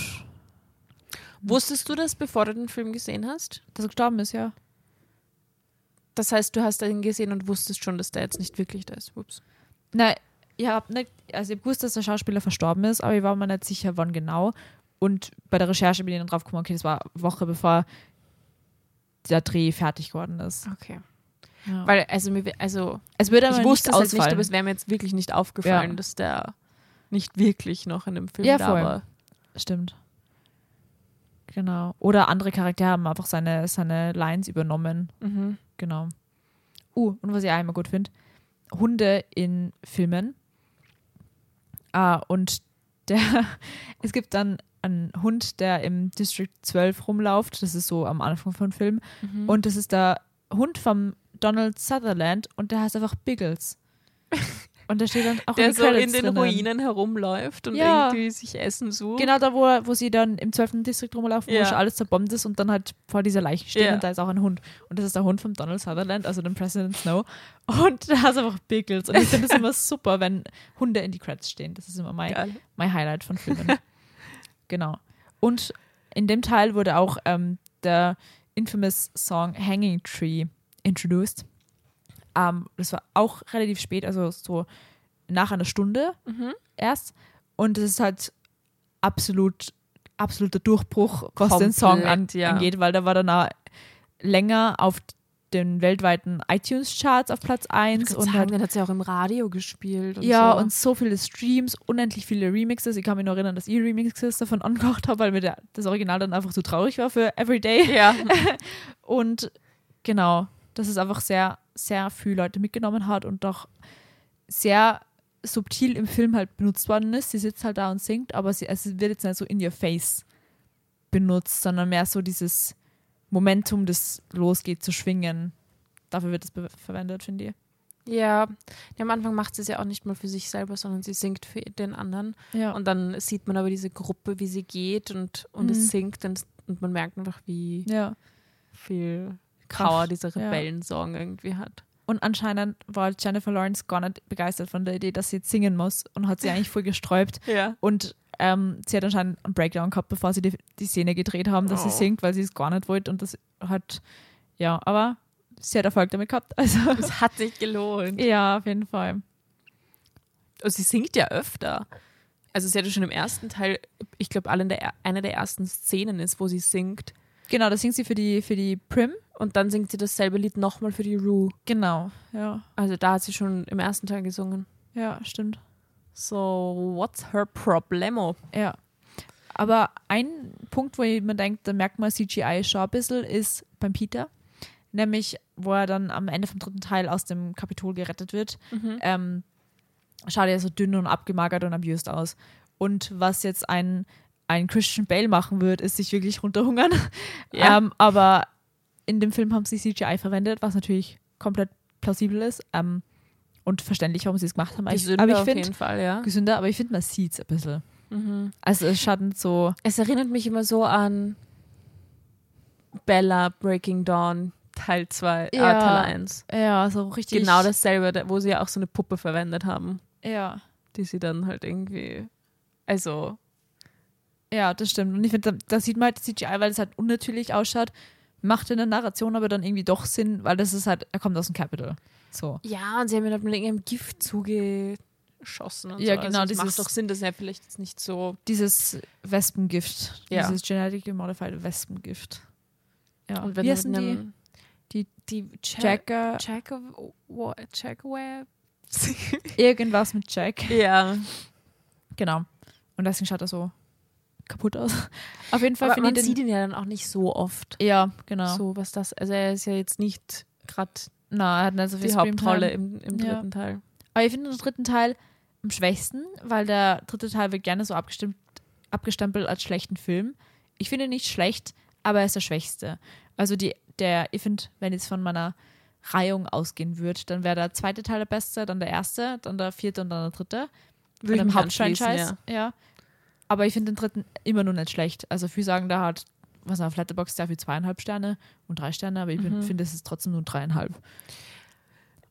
Wusstest du das, bevor du den Film gesehen hast? dass er gestorben ist, ja. Das heißt, du hast ihn gesehen und wusstest schon, dass der jetzt nicht wirklich da ist. Ups. Nein, ich hab nicht, also ich wusste, dass der Schauspieler verstorben ist, aber ich war mir nicht sicher, wann genau. Und bei der Recherche bin ich dann drauf gekommen, okay, das war eine Woche bevor der Dreh fertig geworden ist. Okay. Ja. Weil, also, mir, also es würde aber ich wusste es halt nicht, aber es wäre mir jetzt wirklich nicht aufgefallen, Ja. dass der nicht wirklich noch in dem Film Ja, da war. Stimmt. Genau. Oder andere Charaktere haben einfach seine, seine Lines übernommen. Mhm. Genau. Uh, und was ich auch immer gut finde, Hunde in Filmen. Ah, und der, es gibt dann einen Hund, der im District 12 rumläuft. Das ist so am Anfang vom Film. Mhm. Und das ist der Hund vom Donald Sutherland und der heißt einfach Biggles. Und der steht dann auch der so in den drinnen. Ruinen herumläuft und Ja. irgendwie sich Essen sucht. Genau da, wo, wo sie dann im 12. Distrikt rumlaufen, Ja. wo schon alles zerbombt ist und dann halt vor dieser Leiche stehen Ja. und da ist auch ein Hund. Und das ist der Hund von Donald Sutherland, also dem President Snow. Und der hat einfach Pickles. Und ich finde das immer super, wenn Hunde in die Credits stehen. Das ist immer mein, Geil. mein Highlight von Filmen. genau. Und in dem Teil wurde auch ähm, der infamous Song Hanging Tree introduced. Ähm, das war auch relativ spät, also so nach einer Stunde Mhm. erst. Und es ist halt absolut, absoluter Durchbruch, was den Song an, Komplett, ja. angeht, weil da war dann auch länger auf den weltweiten iTunes-Charts auf Platz 1 Und sagen, hat, den hat sie auch im Radio gespielt. Und ja, so. und so viele Streams, unendlich viele Remixes. Ich kann mich noch erinnern, dass ich Remixes davon angehört habe, weil mir das Original dann einfach zu traurig war für Everyday. ja. Und genau, dass es einfach sehr, sehr viele Leute mitgenommen hat und doch sehr subtil im Film halt benutzt worden ist. Sie sitzt halt da und singt, aber sie, also es wird jetzt nicht so in your face benutzt, sondern mehr so dieses Momentum, das losgeht, zu schwingen. Dafür wird es verwendet, finde ich. Ja, am Anfang macht sie es ja auch nicht mal für sich selber, sondern sie singt für den anderen. Ja. Und dann sieht man aber diese Gruppe, wie sie geht und, und Mhm. es singt und, und man merkt einfach, wie ja. viel Power dieser ja. Rebellensong irgendwie hat. Und anscheinend war Jennifer Lawrence gar nicht begeistert von der Idee, dass sie jetzt singen muss und hat sie eigentlich voll gesträubt. Ja. Und ähm, sie hat anscheinend einen Breakdown gehabt, bevor sie die, die Szene gedreht haben, dass Oh. sie singt, weil sie es gar nicht wollte. Und das hat, ja, aber sie hat Erfolg damit gehabt. Also, Es hat sich gelohnt. ja, auf jeden Fall. Und sie singt ja öfter. Also sie hatte schon im ersten Teil, ich glaube, alle in der, eine der ersten Szenen ist, wo sie singt. Genau, da singt sie für die, für die Prim. Und dann singt sie dasselbe Lied nochmal für die Rue. Genau, ja. Also da hat sie schon im ersten Teil gesungen. Ja, stimmt. So, what's her problemo? Ja. Aber ein Punkt, wo man denkt, da merkt man CGI schon ein bisschen, ist beim Peter. Nämlich, wo er dann am Ende vom dritten Teil aus dem Kapitol gerettet wird. Ähm, schaut er so dünn und abgemagert und abused aus. Und was jetzt ein, ein Christian Bale machen wird, ist sich wirklich runterhungern. Ja. Ähm, aber in dem Film haben sie CGI verwendet, was natürlich komplett plausibel ist. Ähm, und verständlich, warum sie es gemacht haben. Gesünder aber ich auf finde, jeden Fall, ja. gesünder, aber ich finde, man sieht es ein bisschen. Mhm. Also es schaut so. Es erinnert mich immer so an Bella Breaking Dawn Teil 2, Ja. äh, Teil 1. Ja, so richtig. Genau dasselbe, da- wo sie ja auch so eine Puppe verwendet haben, Ja. die sie dann halt irgendwie, also, Ja, das stimmt. Und ich finde, da, da sieht man halt CGI, weil es halt unnatürlich ausschaut, macht in der Narration aber dann irgendwie doch Sinn, weil das ist halt, er kommt aus dem Capital. So. ja, und sie haben ihn halt mit irgendeinem Gift zugeschossen und Ja, so. genau, Also dieses- macht doch Sinn, dass er vielleicht jetzt nicht so, Dieses Wespengift. Ja. Dieses genetically modified Wespengift. Ja. und wenn Wie heißen die? einem- Die- die Jack, Jacker. Jack of, what, Jack Web. Irgendwas mit Jack. ja, Genau. Und deswegen schaut er so kaputt aus. Auf jeden Fall aber finde man ich den. sieht ihn ja dann auch nicht so oft. Ja, genau. So, was das, also er ist ja jetzt nicht gerade Na, er hat nicht so viel die. Hauptrolle im, im Ja. dritten Teil. Aber ich finde den dritten Teil am schwächsten, weil der dritte Teil wird gerne so abgestimmt, abgestempelt als schlechten Film. Ich finde ihn nicht schlecht, aber er ist der schwächste. Also die, der, ich finde, wenn jetzt von meiner Reihung ausgehen würde, dann wäre der zweite Teil der beste, dann der erste, dann der vierte und dann der dritte. Würde ich Hauptfranchise. Ja. Aber ich finde den dritten immer noch nicht schlecht. Also viele sagen, der hat, was auf Letterboxd dafür zweieinhalb Sterne und drei Sterne, aber ich Mhm. finde, es ist trotzdem nur dreieinhalb.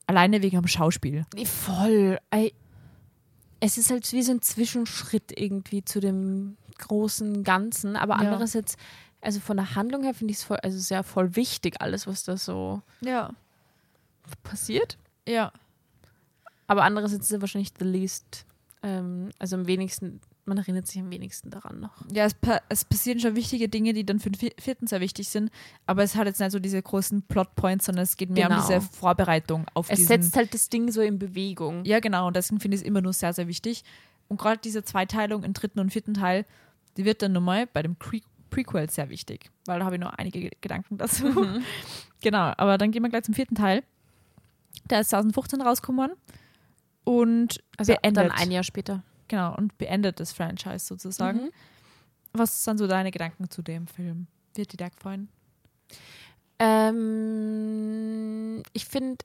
Alleine wegen dem Schauspiel. Voll. Ey, Es ist halt wie so ein Zwischenschritt irgendwie zu dem großen Ganzen, aber Ja. andererseits, also von der Handlung her finde ich es voll, also sehr voll wichtig, alles, was da so Ja. passiert. Ja. Aber andererseits ist er wahrscheinlich the least, ähm, also am wenigsten, man erinnert sich am wenigsten daran noch. Ja, es, pa es passieren schon wichtige Dinge, die dann für den vi- vierten sehr wichtig sind, aber es hat jetzt nicht so diese großen Plotpoints, sondern es geht mehr Genau. um diese Vorbereitung auf Es diesen... setzt halt das Ding so in Bewegung. ja, genau, und deswegen finde ich es immer nur sehr, sehr wichtig. Und gerade diese Zweiteilung im dritten und vierten Teil, die wird dann nochmal bei dem Pre Prequel sehr wichtig, weil da habe ich noch einige Ge- Gedanken dazu. Mhm. Genau, aber dann gehen wir gleich zum vierten Teil. Der ist 2015 rausgekommen und Also beendet, dann ein Jahr später. Genau, und beendet das Franchise sozusagen. Mhm. Was sind so deine Gedanken zu dem Film? Wird dir der gefallen? Ähm, ich finde,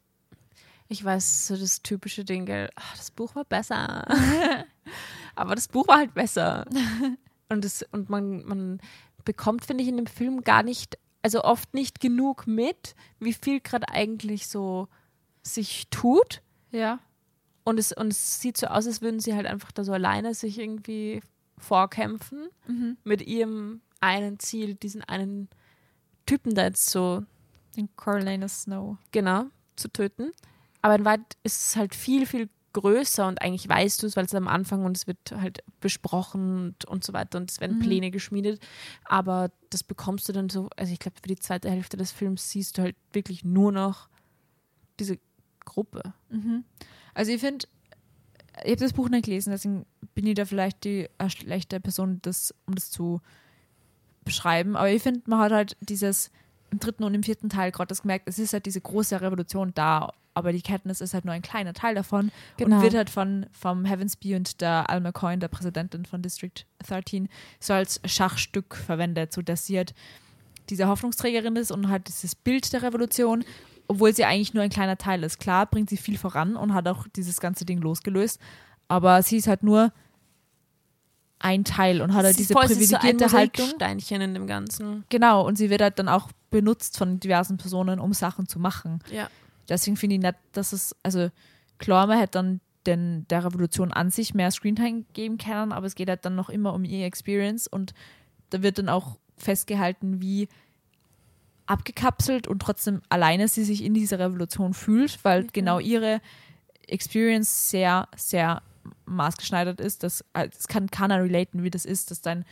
ich weiß, so das typische Ding, ach, das Buch war besser. Aber das Buch war halt besser. Und, das, und man, man bekommt, finde ich, in dem Film gar nicht, also oft nicht genug mit, wie viel gerade eigentlich so sich tut. Ja. Und es, und es sieht so aus, als würden sie halt einfach da so alleine sich irgendwie vorkämpfen Mhm. mit ihrem einen Ziel, diesen einen Typen da jetzt so Den Coriolanus Snow. genau zu töten. Aber in Wahrheit ist es halt viel, viel größer und eigentlich weißt du es, weil es am Anfang und es wird halt besprochen und, und so weiter und es werden Mhm. Pläne geschmiedet. Aber das bekommst du dann so, also ich glaube, für die zweite Hälfte des Films siehst du halt wirklich nur noch diese Gruppe. Mhm. Also ich finde, ich habe das Buch nicht gelesen, deswegen bin ich da vielleicht die schlechte Person, das, um das zu beschreiben. Aber ich finde, man hat halt dieses im dritten und im vierten Teil gerade das gemerkt, es ist halt diese große Revolution da, aber die Katniss ist halt nur ein kleiner Teil davon Genau. und wird halt von vom Heavensby und der Alma Coin, der Präsidentin von District 13, so als Schachstück verwendet, so dass sie halt diese Hoffnungsträgerin ist und halt dieses Bild der Revolution obwohl sie eigentlich nur ein kleiner Teil ist. Klar bringt sie viel voran und hat auch dieses ganze Ding losgelöst, aber sie ist halt nur ein Teil und hat halt Sie diese voll, ist so privilegierte Haltung. Mosaiksteinchen in dem Ganzen. Genau, und sie wird halt dann auch benutzt von diversen Personen, um Sachen zu machen. Ja. Deswegen finde ich nicht, dass es, also klar, man hätte dann den, der Revolution an sich mehr Screentime geben können, aber es geht halt dann noch immer um ihre Experience und da wird dann auch festgehalten, wie abgekapselt und trotzdem alleine sie sich in dieser Revolution fühlt, weil genau ihre Experience sehr, sehr maßgeschneidert ist. Das, äh, das kann keiner relaten, wie das ist, dass dein,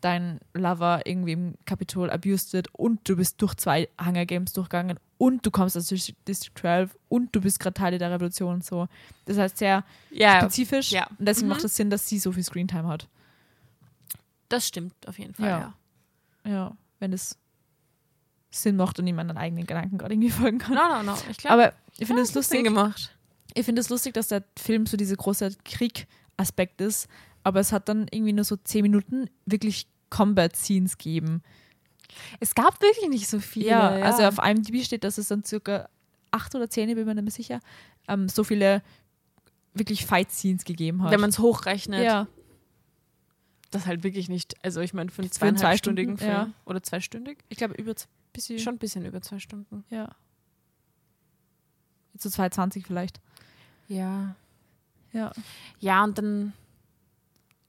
dein Lover irgendwie im Kapitol abused wird und du bist durch zwei Hunger Games durchgegangen und du kommst aus Dis- District 12 und du bist gerade Teil der Revolution. So. Das heißt sehr Ja, spezifisch ja. und deswegen Mhm. macht es Sinn, dass sie so viel Screentime hat. das stimmt auf jeden Fall, Ja. ja. Ja, wenn es Sinn macht und ich meinen eigenen Gedanken gerade irgendwie folgen kann. No, no, no. Ich glaube, Aber ich finde es lustig, gemacht. ich finde es lustig, dass der Film so dieser große Krieg-Aspekt ist, aber es hat dann irgendwie nur so zehn Minuten wirklich Combat-Scenes gegeben. Es gab wirklich nicht so viele. Ja, also auf IMDb steht, dass es dann circa acht oder zehn, ich bin mir nicht mehr sicher, ähm, so viele wirklich Fight-Scenes gegeben hat. wenn man es hochrechnet. ja, Das halt wirklich nicht. Also ich meine, für einen zweieinhalbstündigen Zwei-Stunden, Film. Oder zweistündig? ich glaube über z- bisschen, Schon ein bisschen über zwei Stunden. ja. Zu 220 vielleicht. Ja. Ja. Ja, und dann.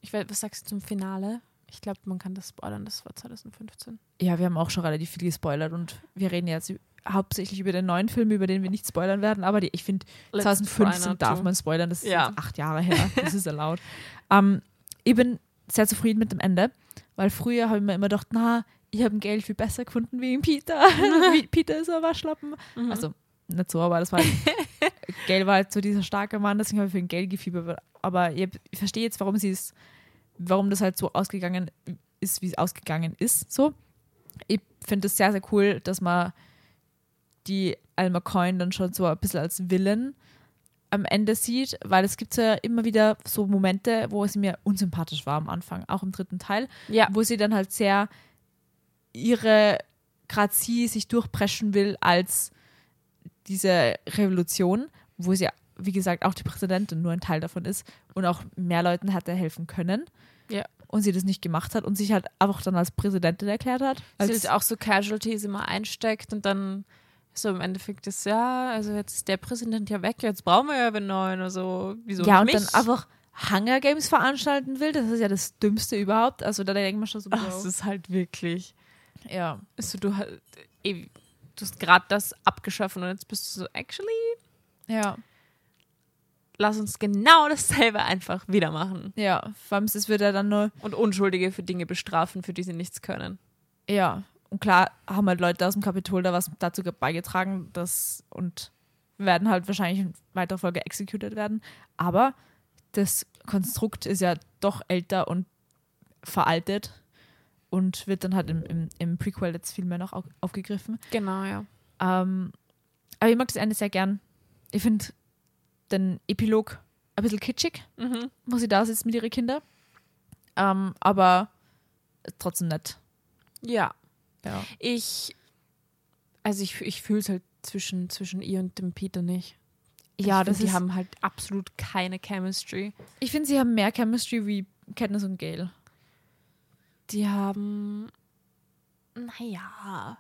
Ich weiß, was sagst du zum Finale? Ich glaube, man kann das spoilern, das war 2015. Ja, wir haben auch schon relativ viel gespoilert und wir reden jetzt hauptsächlich über den neuen Film, über den wir nicht spoilern werden, aber die, ich finde, Let's try 2015 not darf man spoilern, das ist Ja. jetzt acht Jahre her, das ist erlaubt. ähm, ich bin sehr zufrieden mit dem Ende, weil früher habe ich mir immer gedacht, na, ich habe Geld viel besser gefunden wie Peter. Peter ist ein Waschlappen. Mhm. Also nicht so, aber das war halt, Geld war halt so dieser starke Mann, deswegen habe ich für ein Geld gefiebert. Aber ich, ich verstehe jetzt, warum sie es, warum das halt so ausgegangen ist, wie es ausgegangen ist. So. Ich finde es sehr, sehr cool, dass man die Alma Coin dann schon so ein bisschen als Villain am Ende sieht, weil es gibt ja immer wieder so Momente, wo sie mir unsympathisch war am Anfang, auch im dritten Teil, ja. wo sie dann halt sehr ihre, gerade sie sich durchpreschen will als diese Revolution, wo sie, wie gesagt, auch die Präsidentin nur ein Teil davon ist und auch mehr Leuten hätte helfen können. Ja. Und sie das nicht gemacht hat und sich halt einfach dann als Präsidentin erklärt hat. Sie Als, ist auch so Casualties immer einsteckt und dann so im Endeffekt ist, ja, also jetzt ist der Präsident ja weg, jetzt brauchen wir ja einen neuen, also wieso ja, und nicht dann mich? einfach Hunger Games veranstalten will, das ist ja das Dümmste überhaupt. Also da denkt man schon so, Ach, es ist halt wirklich, ja. also du, halt, eh, du hast gerade das abgeschaffen und jetzt bist du so, actually, Ja. lass uns genau dasselbe einfach wieder machen Ja, vor allem es wird ja dann nur und Unschuldige für Dinge bestrafen, für die sie nichts können. Ja, und klar haben halt Leute aus dem Kapitol da was dazu beigetragen, dass und werden halt wahrscheinlich in weiterer Folge executed werden. Aber das Konstrukt ist ja doch älter und veraltet und wird dann halt im, im, im Prequel jetzt viel mehr noch au- aufgegriffen. Genau, ja. Ähm, aber ich mag das Ende sehr gern. Ich finde den Epilog ein bisschen kitschig, Mhm. wo sie da sitzt mit ihren Kindern. Ähm, aber trotzdem nett. Ja, Ja. ich, also ich, ich fühle es halt zwischen, zwischen ihr und dem Peter nicht. Ja, ich das find, die haben halt absolut keine Chemistry. Ich finde, sie haben mehr Chemistry wie Katniss und Gale. Die haben, naja,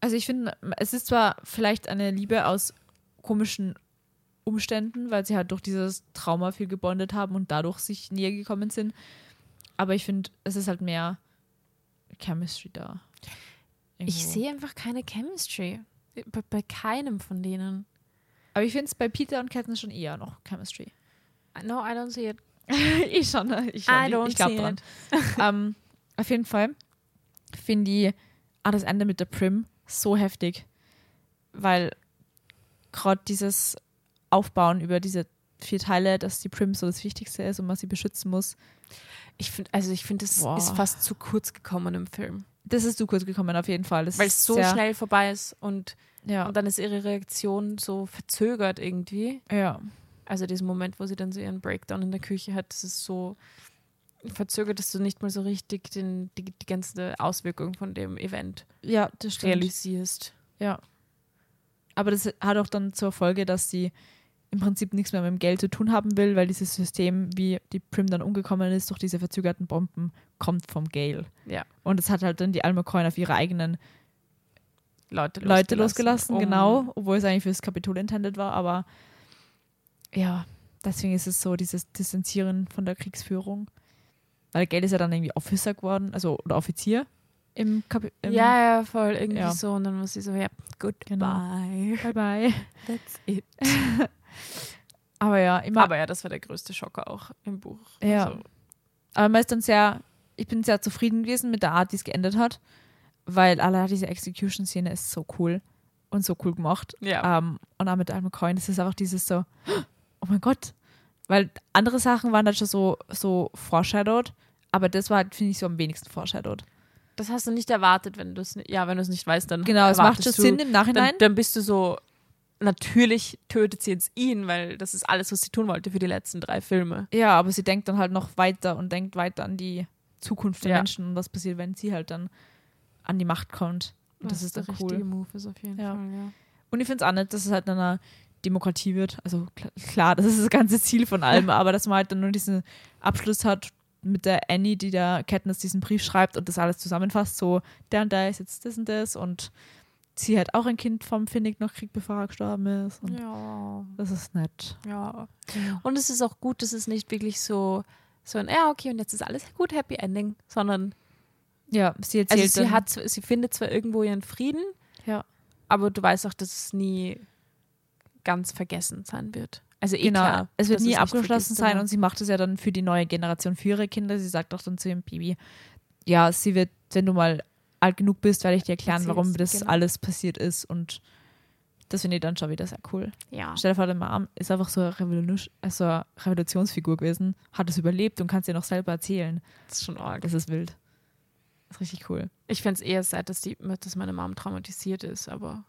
Also ich finde, es ist zwar vielleicht eine Liebe aus komischen Umständen, weil sie halt durch dieses Trauma viel gebondet haben und dadurch sich näher gekommen sind. Aber ich finde, es ist halt mehr Chemistry da. ich Irgendwo. sehe einfach keine Chemistry. Bei, bei keinem von denen. Aber ich finde es bei Peter und Katniss schon eher noch Chemistry. No, I don't see it. ich schon, ne? ich schon. I ich- glaube dran. ähm, auf jeden Fall finde ich ah, das Ende mit der Prim so heftig, weil gerade dieses Aufbauen über diese vier Teile, dass die Prim so das Wichtigste ist und man sie beschützen muss, Ich finde, also ich finde, es Boah. ist fast zu kurz gekommen im Film. das ist zu kurz gekommen auf jeden Fall. Das Weil es so schnell vorbei ist und, Ja, und dann ist ihre Reaktion so verzögert irgendwie. ja, Also diesen Moment, wo sie dann so ihren Breakdown in der Küche hat, das ist so verzögert, dass du nicht mal so richtig den, die, die ganze Auswirkung von dem Event ja, das realisierst. Ja. aber das hat auch dann zur Folge, dass sie im Prinzip nichts mehr mit dem Geld zu tun haben will, weil dieses System, wie die Prim dann umgekommen ist, durch diese verzögerten Bomben, kommt vom Gale. Ja. Und es hat halt dann die Alma Coin auf ihre eigenen Leute losgelassen. Leute losgelassen, um- genau, obwohl es eigentlich fürs Kapitol intended war, aber ja, deswegen ist es so dieses Distanzieren von der Kriegsführung. Weil Gale ist ja dann irgendwie Officer geworden, also oder Offizier im Kapitol. Ja, ja, voll, irgendwie Ja. so. Und dann muss sie so, ja, goodbye. Bye bye. That's it. Aber ja, immer. Aber ja, das war der größte Schocker auch im Buch. Ja. Also, Aber man ist dann sehr, ich bin sehr zufrieden gewesen mit der Art, die es geendet hat, weil alle diese Execution-Szene ist so cool und so cool gemacht. ja. Ähm, und auch mit Alma Coin ist es einfach dieses so, oh mein Gott. Weil andere Sachen waren dann schon so, so foreshadowed, aber das war halt, finde ich, so am wenigsten foreshadowed. das hast du nicht erwartet, wenn du es ja, wenn du es nicht weißt, dann Genau, es macht schon du, Sinn im Nachhinein. Dann, dann bist du so, natürlich tötet sie jetzt ihn, weil das ist alles, was sie tun wollte für die letzten drei Filme. ja, aber sie denkt dann halt noch weiter und denkt weiter an die Zukunft der Ja. Menschen und was passiert, wenn sie halt dann an die Macht kommt. Und das Was ist der cool. richtige Move ist auf jeden Ja. Fall, ja. Und ich finde es auch nicht, dass es halt in einer Demokratie wird. Also klar, das ist das ganze Ziel von allem, aber dass man halt dann nur diesen Abschluss hat mit der Annie, die der Katniss diesen Brief schreibt und das alles zusammenfasst, so der und der ist jetzt das und das und sie hat auch ein Kind vom Finnick noch kriegt, bevor er gestorben ist. Und Ja, das ist nett. ja. Und es ist auch gut, dass es nicht wirklich so, so ein, ja, okay, und jetzt ist alles gut, Happy Ending, sondern Ja, sie erzählt also sie dann, hat, sie findet zwar irgendwo ihren Frieden, Ja. aber du weißt auch, dass es nie ganz vergessen sein wird. Also eh genau, klar, es wird nie abgeschlossen sein aber- und sie macht es ja dann für die neue Generation, für ihre Kinder. Sie sagt auch dann zu ihrem Baby, ja, sie wird, wenn du mal alt genug bist, werde ich dir erklären, warum Erzähl's, das genau. alles passiert ist und das finde ich dann schon wieder sehr cool. ja. Stell dir vor, der Mom ist einfach so eine, Revolution, also eine Revolutionsfigur gewesen, hat es überlebt und kann es dir noch selber erzählen. Das ist schon arg. Das ist wild. Das ist richtig cool. Ich fände es eher sad, dass, die, dass meine Mom traumatisiert ist, aber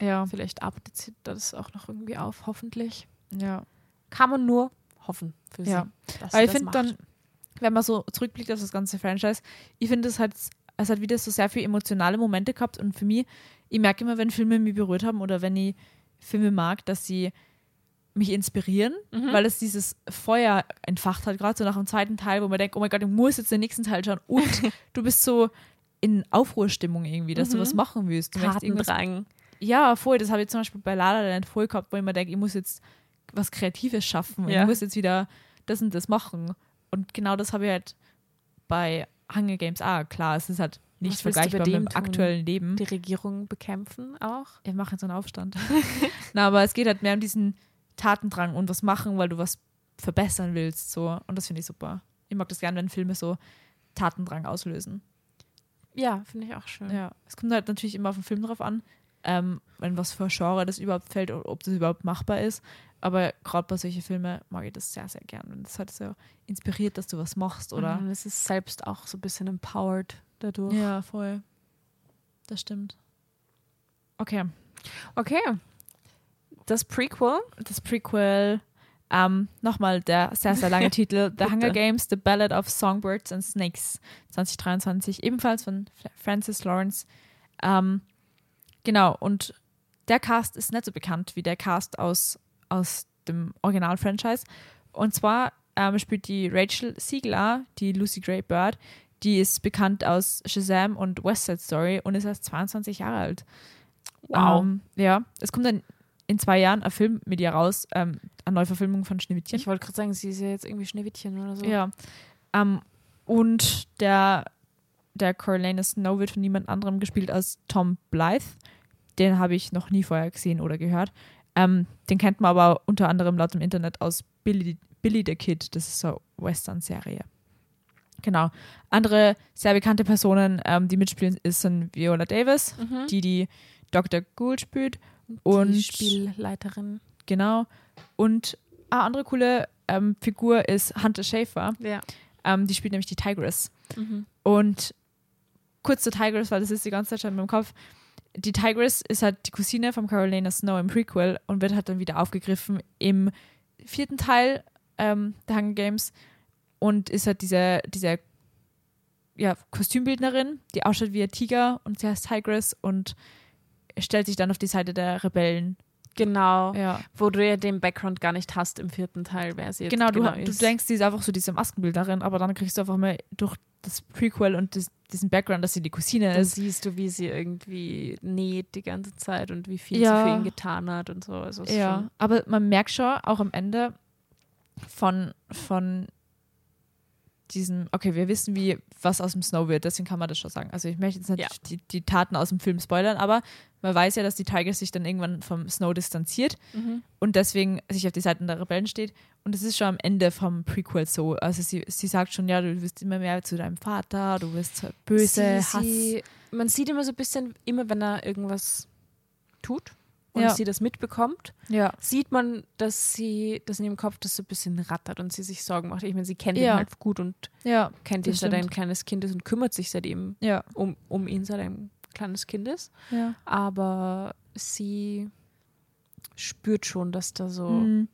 Ja. vielleicht arbeitet sie das auch noch irgendwie auf, hoffentlich. Ja. Kann man nur hoffen für sie. Ja. sie ich finde dann, wenn man so zurückblickt auf das ganze Franchise, ich finde, es hat, es hat wieder so sehr viele emotionale Momente gehabt und für mich, ich merke immer, wenn Filme mich berührt haben oder wenn ich Filme mag, dass sie mich inspirieren, Mhm. weil es dieses Feuer entfacht hat, gerade so nach dem zweiten Teil, wo man denkt, oh mein Gott, ich muss jetzt den nächsten Teil schauen und du bist so in Aufruhrstimmung irgendwie, dass du Mhm. was machen willst. Du Kartendrang. Ja, voll. Das habe ich zum Beispiel bei La La Land voll gehabt, wo ich mir denke, ich muss jetzt was Kreatives schaffen. Ja. Ich muss jetzt wieder das und das machen. Und genau das habe ich halt bei Hunger Games auch. Klar, es ist halt nicht Was vergleichbar mit dem tun? aktuellen Leben. Die Regierung bekämpfen auch. Wir machen jetzt einen Aufstand. Na, aber es geht halt mehr um diesen Tatendrang und was machen, weil du was verbessern willst. So. Und das finde ich super. Ich mag das gerne, wenn Filme so Tatendrang auslösen. Ja, finde ich auch schön. Ja, es kommt halt natürlich immer auf den Film drauf an, ähm, wenn was für Genre das überhaupt fällt, o- ob das überhaupt machbar ist. Aber gerade bei solchen Filmen mag ich das sehr, sehr gern. Und das hat so inspiriert, dass du was machst, oder? Und es ist selbst auch so ein bisschen empowered dadurch. Ja, voll. Das stimmt. Okay. Okay. Das Prequel. Das Prequel, ähm, nochmal der sehr, sehr lange Titel: The Hunger. Games, The Ballad of Songbirds and Snakes 2023, ebenfalls von Francis Lawrence. Ähm, genau, und der Cast ist nicht so bekannt wie der Cast aus, aus dem Original-Franchise. Und zwar ähm, spielt die Rachel Siegler, die Lucy Gray Bird, die ist bekannt aus Shazam und West Side Story und ist erst 22 Jahre alt. Ähm, ja, es kommt dann in zwei Jahren ein Film mit ihr raus, ähm, eine Neuverfilmung von Schneewittchen. Ich wollte gerade sagen, sie ist ja jetzt irgendwie Schneewittchen oder so. Ja. Ähm, und der, der Coriolanus Snow wird von niemand anderem gespielt als Tom Blythe. Den habe ich noch nie vorher gesehen oder gehört. Ähm, den kennt man aber unter anderem laut dem Internet aus Billy, Billy the Kid. Das ist so eine Western-Serie. Genau. Andere sehr bekannte Personen, ähm, die mitspielen, ist sind Viola Davis, Mhm. die die Dr. Gould spielt. Und die Spielleiterin. genau. Und eine andere coole ähm, Figur ist Hunter Schafer. Ja. Ähm, die spielt nämlich die Tigress. Mhm. Und kurz zur Tigress, weil das ist die ganze Zeit schon in meinem Kopf. Die Tigress ist halt die Cousine von Carolina Snow im Prequel und wird halt dann wieder aufgegriffen im vierten Teil ähm, der Hunger Games und ist halt diese, diese ja, Kostümbildnerin, die ausschaut wie ein Tiger und sie heißt Tigress und stellt sich dann auf die Seite der Rebellen. Genau. Ja. Wo du ja den Background gar nicht hast im vierten Teil, wer sie jetzt Genau, du, genau du ist. denkst, sie ist einfach so diese Maskenbildnerin, aber dann kriegst du einfach mal durch das Prequel und das, diesen Background, dass sie die Cousine Dann ist. siehst du, wie sie irgendwie näht die ganze Zeit und wie viel Ja. sie für ihn getan hat und so. Also Ja, aber man merkt schon auch am Ende von, von diesem, okay, wir wissen, wie was aus dem Snow wird, deswegen kann man das schon sagen. Also ich möchte jetzt nicht Ja. die, die Taten aus dem Film spoilern, aber man weiß ja, dass die Tiger sich dann irgendwann vom Snow distanziert Mhm. und deswegen sich auf die Seiten der Rebellen steht. Und es ist schon am Ende vom Prequel so. Also sie, sie sagt schon, ja, du wirst immer mehr zu deinem Vater, du wirst böse, sie, Hass. sie, man sieht immer so ein bisschen, immer wenn er irgendwas tut und Ja. sie das mitbekommt, ja, sieht man, dass sie, dass in ihrem Kopf das so ein bisschen rattert und sie sich Sorgen macht. Ich meine, sie kennt ihn halt gut und kennt ihn Das seit ein kleines Kind ist und kümmert sich seitdem ja, um, um ihn, seit ein kleines Kind ist. ja. Aber sie spürt schon, dass da so, Mhm.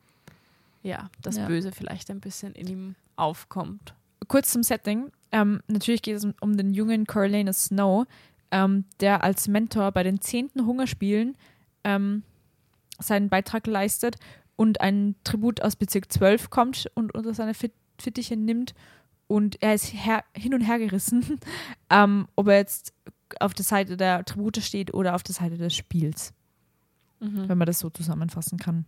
ja, das. Böse vielleicht ein bisschen in ihm aufkommt. kurz zum Setting. Ähm, natürlich geht es um, um den jungen Coriolanus Snow, ähm, der als Mentor bei den zehnten Hungerspielen ähm, seinen Beitrag leistet und ein Tribut aus Bezirk 12 kommt und unter seine Fit Fittiche nimmt. Und er ist hin und her gerissen, ähm, ob er jetzt auf der Seite der Tribute steht oder auf der Seite des Spiels, Mhm. wenn man das so zusammenfassen kann.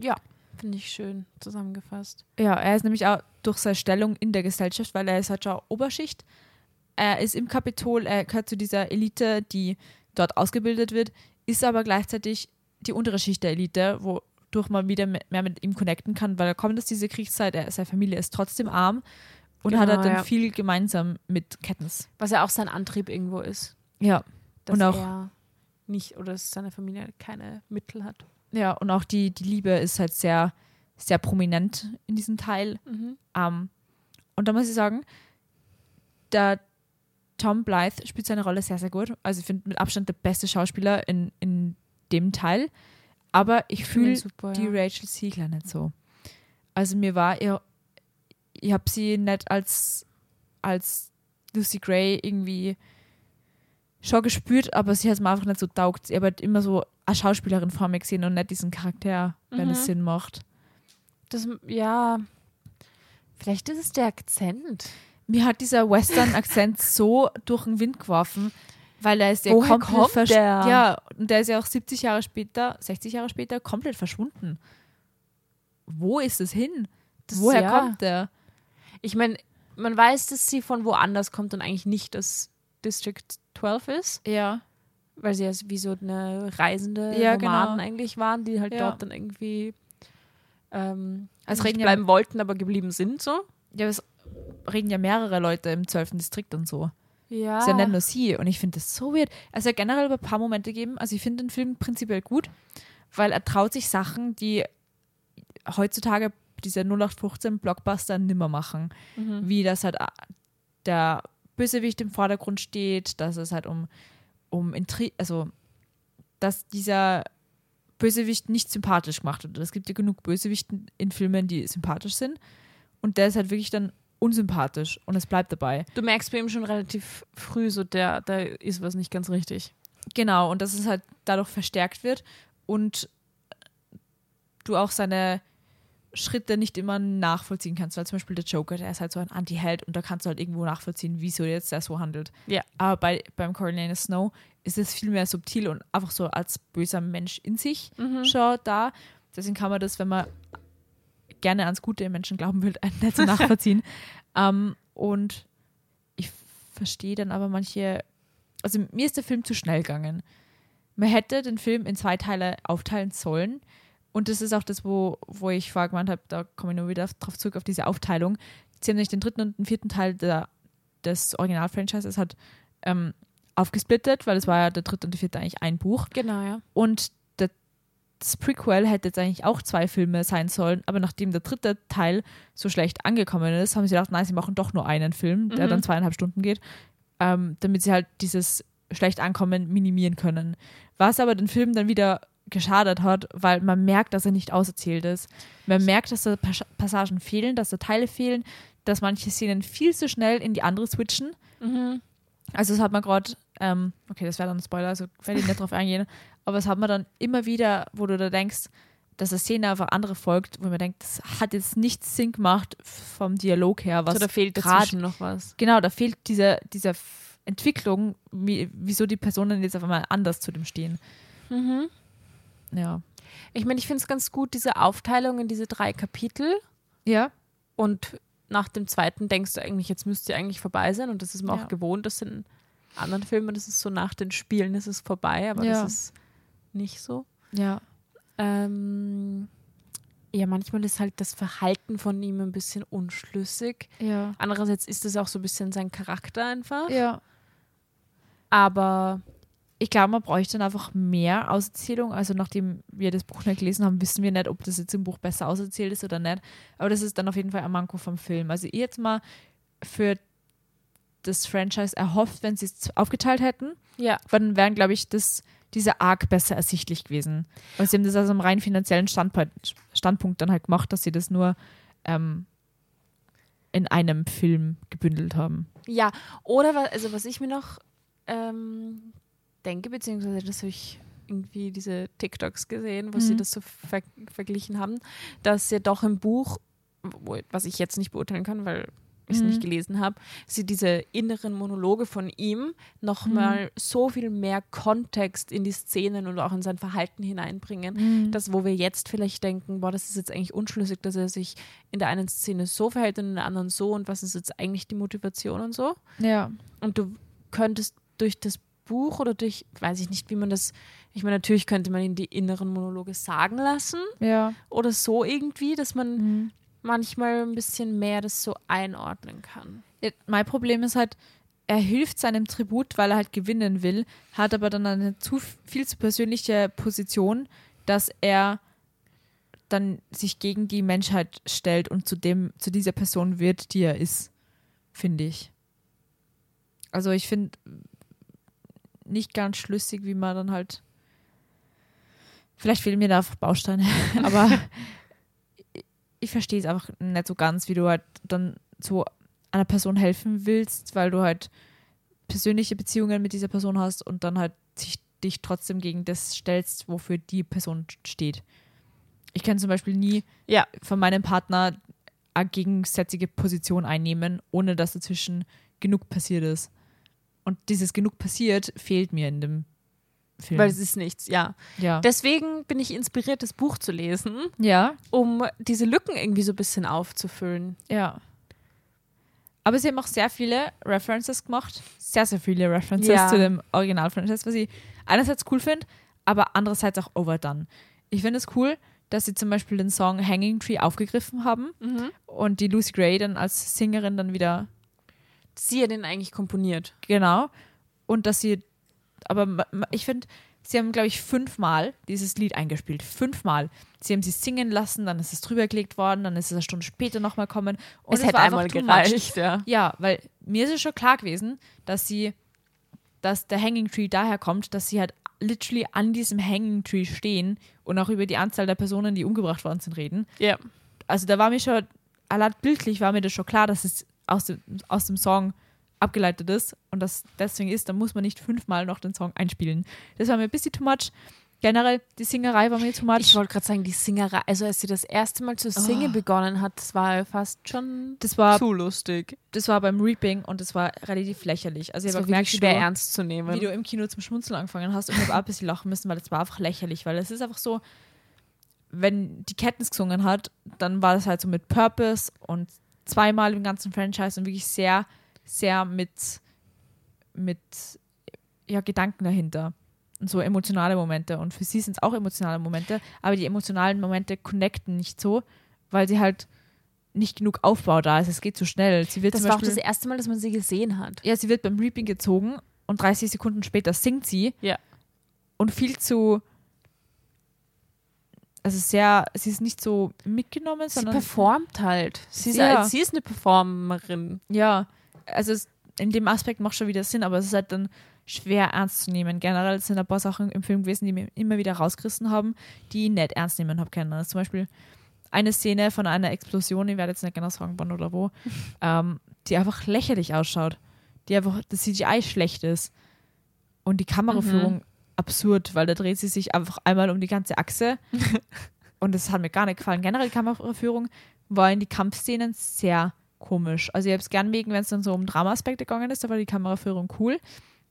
Ja, finde ich schön zusammengefasst. Ja, er ist nämlich auch durch seine Stellung in der Gesellschaft, weil er ist halt schon Oberschicht. Er ist im Kapitol, er gehört zu dieser Elite, die dort ausgebildet wird, ist aber gleichzeitig die untere Schicht der Elite, wodurch man wieder me- mehr mit ihm connecten kann, weil er kommt aus dieser Kriegszeit, er, seine Familie ist trotzdem arm und hat Genau, halt dann ja. viel gemeinsam mit Katniss. Was ja auch sein Antrieb irgendwo ist. Ja. Dass Und auch- er nicht oder dass seine Familie keine Mittel hat. Ja, und auch die, die Liebe ist halt sehr, sehr prominent in diesem Teil. Mhm. Ähm, und da muss ich sagen, der Tom Blythe spielt seine Rolle sehr, sehr gut. Also ich finde mit Abstand der beste Schauspieler in, in dem Teil. Aber ich fühle die ja. Rachel Siegler nicht so. Also mir war ihr, ich habe sie nicht als, als Lucy Gray irgendwie schon gespürt, aber sie hat es mir einfach nicht so taugt. Ich habe halt immer so eine Schauspielerin vor mir gesehen und nicht diesen Charakter, wenn Mhm. es Sinn macht. Das, ja, vielleicht ist es der Akzent. Mir hat dieser Western-Akzent so durch den Wind geworfen, weil er ist ja Woher komplett kommt der? Ja, und der ist ja auch 70 Jahre später, 60 Jahre später komplett verschwunden. Wo ist es hin? Das- Woher ja. kommt der? Ich meine, man weiß, dass sie von woanders kommt und eigentlich nicht das District 12 ist, Ja. weil sie ja wie so eine reisende Ja, Nomaden genau. eigentlich waren, die halt Ja. dort dann irgendwie ähm, reden ja- bleiben wollten, aber geblieben sind so. Ja, es reden ja mehrere Leute im 12. Distrikt und so. Ja. Ist ja nicht nur sie. Und ich finde das so weird. Also er generell ein paar Momente gegeben. Also ich finde den Film prinzipiell gut, weil er traut sich Sachen, die heutzutage diese 0815 Blockbuster nimmer machen. Mhm. Wie das halt äh, der Bösewicht im Vordergrund steht, dass es halt um, um Intri also dass dieser Bösewicht nicht sympathisch gemacht wird. Es gibt ja genug Bösewichten in Filmen, die sympathisch sind. Und der ist halt wirklich dann unsympathisch und es bleibt dabei. Du merkst bei ihm schon relativ früh so, der, da ist was nicht ganz richtig. Genau, und dass es halt dadurch verstärkt wird und du auch seine Schritte nicht immer nachvollziehen kannst, weil zum Beispiel der Joker, der ist halt so ein Anti-Held und da kannst du halt irgendwo nachvollziehen, wieso jetzt der so handelt. Ja. Aber bei, beim Coriolanus Snow ist es viel mehr subtil und einfach so als böser Mensch in sich Mhm. schon da. Deswegen kann man das, wenn man gerne ans Gute im Menschen glauben will, nicht so nachvollziehen. ähm, und ich verstehe dann aber manche, also mir ist der Film zu schnell gegangen. Man hätte den Film in zwei Teile aufteilen sollen. Und das ist auch das, wo, wo ich vorher gemeint habe, da komme ich nur wieder drauf zurück, auf diese Aufteilung. Sie haben nämlich den dritten und den vierten Teil der, des Original-Franchises hat ähm, aufgesplittet, weil es war ja der dritte und der vierte eigentlich ein Buch. Genau, ja. Und das Prequel hätte jetzt eigentlich auch zwei Filme sein sollen, aber nachdem der dritte Teil so schlecht angekommen ist, haben sie gedacht, nein, sie machen doch nur einen Film, der Mhm. dann zweieinhalb Stunden geht, ähm, damit sie halt dieses schlecht Ankommen minimieren können. Was aber den Film dann wieder geschadet hat, weil man merkt, dass er nicht auserzählt ist. Man merkt, dass da Pas- Passagen fehlen, dass da Teile fehlen, dass manche Szenen viel zu schnell in die andere switchen. Mhm. Also das hat man gerade, ähm, okay, das wäre dann ein Spoiler, also werde ich nicht drauf eingehen, aber es hat man dann immer wieder, wo du da denkst, dass eine Szene einfach andere folgt, wo man denkt, das hat jetzt nichts Sinn gemacht vom Dialog her. Was so, da fehlt dazwischen noch was. Genau, da fehlt diese, diese F- Entwicklung, wie, wieso die Personen jetzt auf einmal anders zu dem stehen. Mhm. Ja. Ich meine, ich finde es ganz gut, diese Aufteilung in diese drei Kapitel. Ja, Und nach dem zweiten denkst du eigentlich, jetzt müsste eigentlich vorbei sein. Und das ist mir Ja. auch gewohnt, dass in anderen Filmen, das ist so nach den Spielen ist es vorbei, aber Ja. das ist nicht so. ja, Ähm, ja, manchmal ist halt das Verhalten von ihm ein bisschen unschlüssig. ja. Andererseits ist es auch so ein bisschen sein Charakter einfach. Ja. Aber Ich glaube, man bräuchte dann einfach mehr Auserzählung. Also nachdem wir das Buch nicht gelesen haben, wissen wir nicht, ob das jetzt im Buch besser auserzählt ist oder nicht. Aber das ist dann auf jeden Fall ein Manko vom Film. Also ich jetzt mal für das Franchise erhofft, wenn sie es aufgeteilt hätten, ja, dann wären, glaube ich, das, dieser Arc besser ersichtlich gewesen. Aber sie haben das aus einem rein finanziellen Standpunkt, Standpunkt dann halt gemacht, dass sie das nur ähm, in einem Film gebündelt haben. Ja, oder wa- also was ich mir noch ähm, denke, beziehungsweise das habe ich irgendwie diese TikToks gesehen, wo sie Mhm. das so ver verglichen haben, dass ja doch im Buch, was ich jetzt nicht beurteilen kann, weil ich es Mhm. nicht gelesen habe, sie diese inneren Monologe von ihm nochmal so viel mehr Kontext in die Szenen und auch in sein Verhalten hineinbringen, das, wo wir jetzt vielleicht denken, boah, das ist jetzt eigentlich unschlüssig, dass er sich in der einen Szene so verhält und in der anderen so und was ist jetzt eigentlich die Motivation und so. Ja. Und du könntest durch das Buch oder durch, weiß ich nicht, wie man das, ich meine, natürlich könnte man ihn die inneren Monologe sagen lassen Ja. oder so irgendwie, dass man Mhm. Manchmal ein bisschen mehr das so einordnen kann. Mein Problem ist halt, er hilft seinem Tribut, weil er halt gewinnen will, hat aber dann eine zu viel zu persönliche Position, dass er dann sich gegen die Menschheit stellt und zu dem, zu dieser Person wird, die er ist, finde ich. Also ich finde nicht ganz schlüssig, wie man dann halt. Vielleicht fehlen mir da einfach Bausteine, aber ich, verstehe es einfach nicht so ganz, wie du halt dann so einer Person helfen willst, weil du halt persönliche Beziehungen mit dieser Person hast und dann halt sich, dich trotzdem gegen das stellst, wofür die Person steht. Ich kann zum Beispiel nie Ja. von meinem Partner eine gegensätzliche Position einnehmen, ohne dass dazwischen genug passiert ist. Und dieses genug passiert fehlt mir in dem Film. Weil es ist nichts, ja. ja. Deswegen bin ich inspiriert, das Buch zu lesen, ja, um diese Lücken irgendwie so ein bisschen aufzufüllen. ja. Aber sie haben auch sehr viele References gemacht. Sehr, sehr viele References Ja. zu dem Original-Franchise, was ich einerseits cool finde, aber andererseits auch overdone. Ich finde es cool, dass sie zum Beispiel den Song Hanging Tree aufgegriffen haben und die Lucy Gray dann als Sängerin dann wieder Sie hat den eigentlich komponiert. Genau. Und dass sie, aber ich finde, sie haben, glaube ich, fünfmal dieses Lied eingespielt. Fünfmal. Sie haben sie singen lassen, dann ist es drüber gelegt worden, dann ist es eine Stunde später nochmal kommen. Und es hätte war einfach einmal gereicht, ja. Ja, weil mir ist es schon klar gewesen, dass sie, dass der Hanging Tree daher kommt, dass sie halt literally an diesem Hanging Tree stehen und auch über die Anzahl der Personen, die umgebracht worden sind, reden Ja. also da war mir schon, allein bildlich war mir das schon klar, dass es aus dem, aus dem Song abgeleitet ist und das deswegen ist, dann muss man nicht fünfmal noch den Song einspielen. Das war mir ein bisschen too much. Generell, die Singerei war mir too much. Ich wollte gerade sagen, die Singerei, also als sie das erste Mal zu singen Oh. begonnen hat, das war fast schon das war, zu lustig. das war beim Reaping und das war relativ lächerlich. Also ich habe gemerkt, schwer du, ernst zu nehmen. wie du im Kino zum Schmunzeln angefangen hast und ich habe auch ein bisschen lachen müssen, weil das war einfach lächerlich, weil es ist einfach so, wenn die Katniss gesungen hat, dann war das halt so mit Purpose und zweimal im ganzen Franchise und wirklich sehr, sehr mit, mit ja, Gedanken dahinter. Und so emotionale Momente. Und für sie sind es auch emotionale Momente, aber die emotionalen Momente connecten nicht so, weil sie halt nicht genug Aufbau da ist. Es geht zu schnell. Sie wird das war auch Beispiel, das erste Mal, dass man sie gesehen hat. ja, sie wird beim Reaping gezogen und 30 Sekunden später singt sie. Ja. Und viel zu. Also sehr, sie ist nicht so mitgenommen, Sie sondern. performt halt. Sie ist, Ja. sie ist eine Performerin. Ja, also es, in dem Aspekt macht schon wieder Sinn, aber es ist halt dann schwer ernst zu nehmen. Generell sind ein paar Sachen im Film gewesen, die mir immer wieder rausgerissen haben, die ich nicht ernst nehmen habe können. Also zum Beispiel eine Szene von einer Explosion, ich werde jetzt nicht genau sagen, wann oder wo, ähm, die einfach lächerlich ausschaut. die einfach das CGI schlecht ist. Und die Kameraführung Mhm. absurd, weil da dreht sie sich einfach einmal um die ganze Achse. und das hat mir gar nicht gefallen. Generell die Kameraführung war in die Kampfszenen sehr komisch. Also ich habe es gern wegen, wenn es dann so um Drama-Aspekte gegangen ist, da war die Kameraführung cool.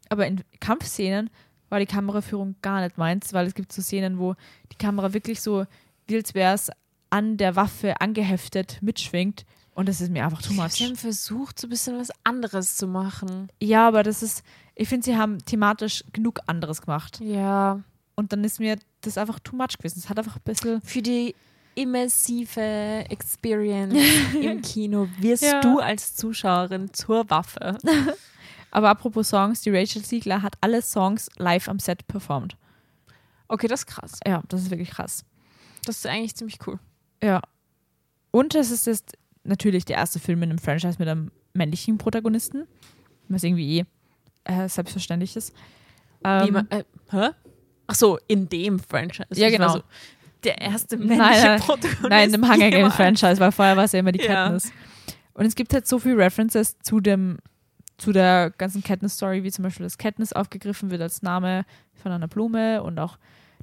Aber in Kampfszenen war die Kameraführung gar nicht meins, weil es gibt so Szenen, wo die Kamera wirklich so, wie als wäre es an der Waffe angeheftet mitschwingt. Und das ist mir einfach too Sie much. haben versucht, so ein bisschen was anderes zu machen. Ja, aber das ist, ich finde, sie haben thematisch genug anderes gemacht. Ja. Und dann ist mir das einfach too much gewesen. Es hat einfach ein bisschen. Für die immersive Experience im Kino wirst Ja. du als Zuschauerin zur Waffe. Aber apropos Songs, die Rachel Siegler hat alle Songs live am Set performt. Okay, das ist krass. Ja, das ist wirklich krass. Das ist eigentlich ziemlich cool. Ja. Und es ist jetzt natürlich der erste Film in einem Franchise mit einem männlichen Protagonisten. Was irgendwie eh äh, selbstverständlich ist. Ähm, Wie man, äh, hä? Ach so, in dem Franchise. Ja, genau. So, der erste männliche nein, Protagonist. Nein, im Hunger Games. Franchise, weil vorher war es ja immer die Ja. Katniss. Und es gibt halt so viele References zu dem, zu der ganzen Katniss-Story, wie zum Beispiel, dass Katniss aufgegriffen wird als Name von einer Blume und auch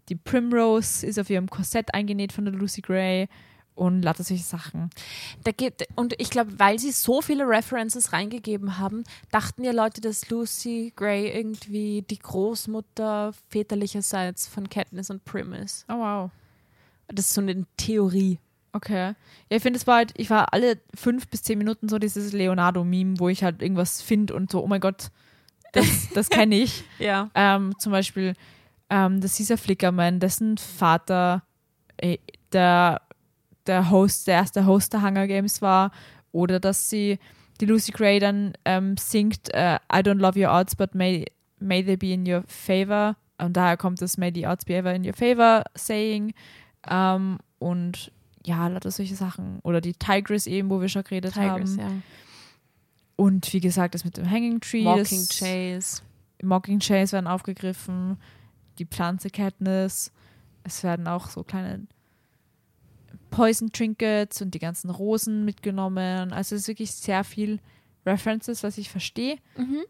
die Primrose ist auf ihrem Korsett eingenäht von der Lucy Gray und lauter solche Sachen. Da gibt, und ich glaube, weil sie so viele References reingegeben haben, dachten ja Leute, dass Lucy Gray irgendwie die Großmutter väterlicherseits von Katniss und Prim ist. Oh wow. Das ist so eine Theorie. Okay. Ja, ich finde, es war halt, ich war alle fünf bis zehn Minuten so dieses Leonardo-Meme, wo ich halt irgendwas finde und so, oh mein Gott, das, das kenne ich. Ja. Ähm, zum Beispiel ähm, das Caesar Flickerman, dessen Vater äh, der, der Host, der erste Host der Hunger Games war. Oder dass sie die Lucy Gray dann ähm, singt äh, I don't love your odds, but may, may they be in your favor. Und daher kommt das May the odds be ever in your favor saying. Ähm, und ja, lauter solche Sachen. Oder die Tigress eben, wo wir schon geredet Tigers, haben. ja. Und wie gesagt, das mit dem Hanging Tree. Das, Chase. Mocking Chase werden aufgegriffen, die Pflanze Katniss. Es werden auch so kleine Poison Trinkets und die ganzen Rosen mitgenommen. Also es ist wirklich sehr viel References, was ich verstehe. Mhm.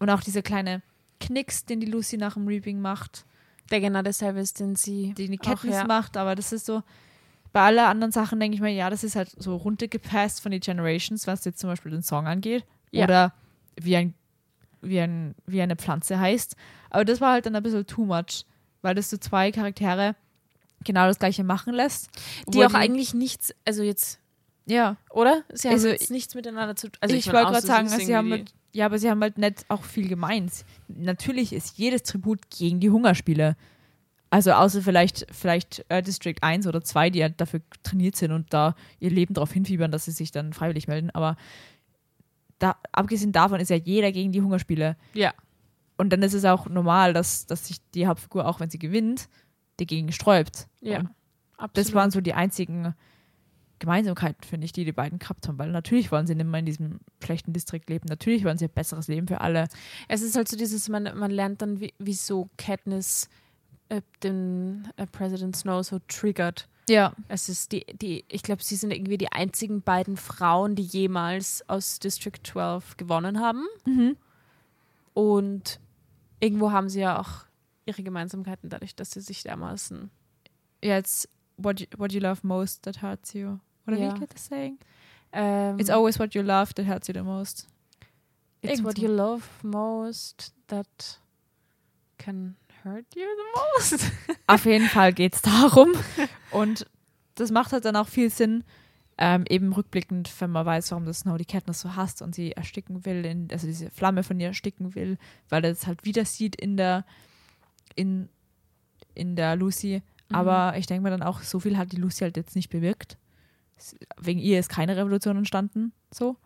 Und auch dieser kleine Knicks, den die Lucy nach dem Reaping macht, Der genau dasselbe ist, den sie den die Katniss ja. macht. Aber das ist so, bei aller anderen Sachen denke ich mir, ja, das ist halt so runtergepasst von den Generations, was jetzt zum Beispiel den Song angeht. Ja. Oder wie, ein, wie, ein, wie eine Pflanze heißt. Aber das war halt dann ein bisschen too much, weil das so zwei Charaktere genau das gleiche machen lässt. Die auch eigentlich nichts, also jetzt, Ja, oder? Sie haben Also, jetzt nichts miteinander zu tun. Also ich meine, wollte gerade sagen, also sie haben halt, ja, aber sie haben halt nicht auch viel gemeint. Natürlich ist jedes Tribut gegen die Hungerspiele. Also außer vielleicht, vielleicht äh, District 1 oder 2, die ja dafür trainiert sind und da ihr Leben darauf hinfiebern, dass sie sich dann freiwillig melden. Aber da, abgesehen davon ist ja jeder gegen die Hungerspiele. Ja. Und dann ist es auch normal, dass, dass sich die Hauptfigur, auch wenn sie gewinnt, dagegen sträubt. Ja. Und Absolut. das waren so die einzigen Gemeinsamkeiten, finde ich, die die beiden gehabt haben. Weil natürlich wollen sie nicht mehr in diesem schlechten Distrikt leben. Natürlich wollen sie ein besseres Leben für alle. Es ist halt so dieses, man, man lernt dann, wie, wieso Katniss äh, den äh, President Snow so triggert. Ja. Es ist die, die, ich glaube, sie sind irgendwie die einzigen beiden Frauen, die jemals aus District 12 gewonnen haben. Mhm. Und irgendwo haben sie ja auch ihre Gemeinsamkeiten dadurch, dass sie sich dermaßen. Jetzt, what you, what you love most that hurts you. Oder Ja. wie geht das saying? Ähm, It's always what you love that hurts you the most. it's irgend what you love most that can hurt you the most. Auf jeden Fall geht es darum. Und das macht halt dann auch viel Sinn, ähm, eben rückblickend, wenn man weiß, warum das Snow die Katniss so hasst und sie ersticken will, in, also diese Flamme von ihr ersticken will, weil er das halt wieder sieht in der, in, in der Lucy. Aber ich denke mir dann auch, so viel hat die Lucy halt jetzt nicht bewirkt. Wegen ihr ist keine Revolution entstanden, so.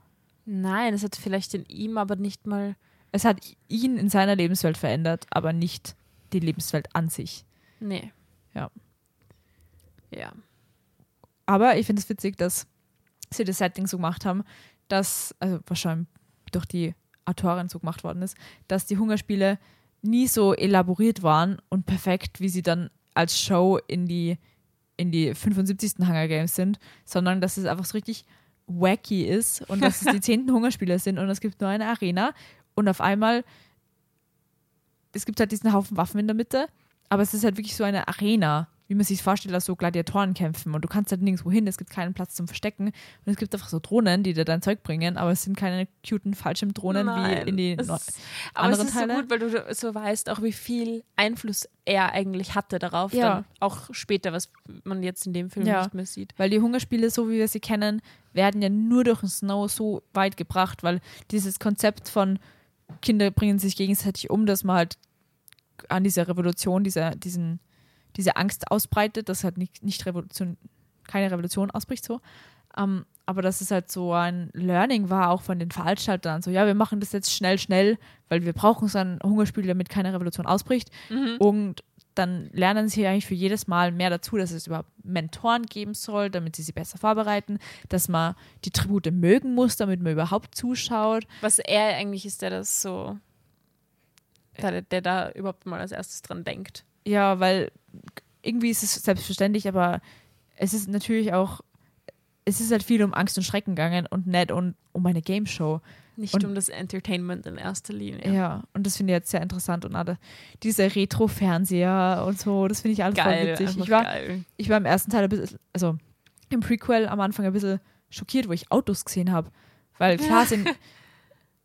Nein, es hat vielleicht in ihm aber nicht mal. Es hat ihn in seiner Lebenswelt verändert, aber nicht die Lebenswelt an sich. Nee. Ja. Ja. Aber ich finde es witzig, dass sie das Setting so gemacht haben, dass, also wahrscheinlich durch die Autorin so gemacht worden ist, dass die Hungerspiele nie so elaboriert waren und perfekt, wie sie dann als Show in die, in die 75. Hunger Games sind, sondern dass es einfach so richtig wacky ist und dass es die 10. Hungerspiele sind und es gibt nur eine Arena Und auf einmal, es gibt halt diesen Haufen Waffen in der Mitte, aber es ist halt wirklich so eine Arena, wie man sich vorstellt, dass so Gladiatoren kämpfen und du kannst halt nirgendwo hin, es gibt keinen Platz zum Verstecken und es gibt einfach so Drohnen, die dir dein Zeug bringen, aber es sind keine cuten Fallschirmdrohnen Nein, wie in die no Aber anderen es ist Teile. so gut, weil du so weißt, auch wie viel Einfluss er eigentlich hatte darauf. Ja. Dann auch später, was man jetzt in dem Film Ja. nicht mehr sieht. Weil die Hungerspiele, so wie wir sie kennen, werden ja nur durch den Snow so weit gebracht, weil dieses Konzept von Kinder bringen sich gegenseitig um, dass man halt an dieser Revolution, dieser, diesen, diese Angst ausbreitet, dass halt nicht, nicht Revolution, keine Revolution ausbricht so. Ähm, aber dass es halt so ein Learning war, auch von den Veranstaltern. So, ja, wir machen das jetzt schnell, schnell, weil wir brauchen so ein Hungerspiel, damit keine Revolution ausbricht. Und dann lernen sie eigentlich für jedes Mal mehr dazu, dass es überhaupt Mentoren geben soll, damit sie sie besser vorbereiten, dass man die Tribute mögen muss, damit man überhaupt zuschaut. Was er eigentlich ist, der das so, der, der da überhaupt mal als erstes dran denkt. Ja, weil irgendwie ist es selbstverständlich, aber es ist natürlich auch, es ist halt viel um Angst und Schrecken gegangen und nicht um, um eine Game Show. Nicht Und- um das Entertainment in erster Linie. Ja. und das finde ich jetzt sehr interessant und alle, diese Retro-Fernseher und so, das finde ich alles voll Geil, witzig. einfach Ich war, geil. ich war im ersten Teil ein bisschen, also im Prequel am Anfang ein bisschen schockiert, wo ich Autos gesehen habe. Weil klar sind,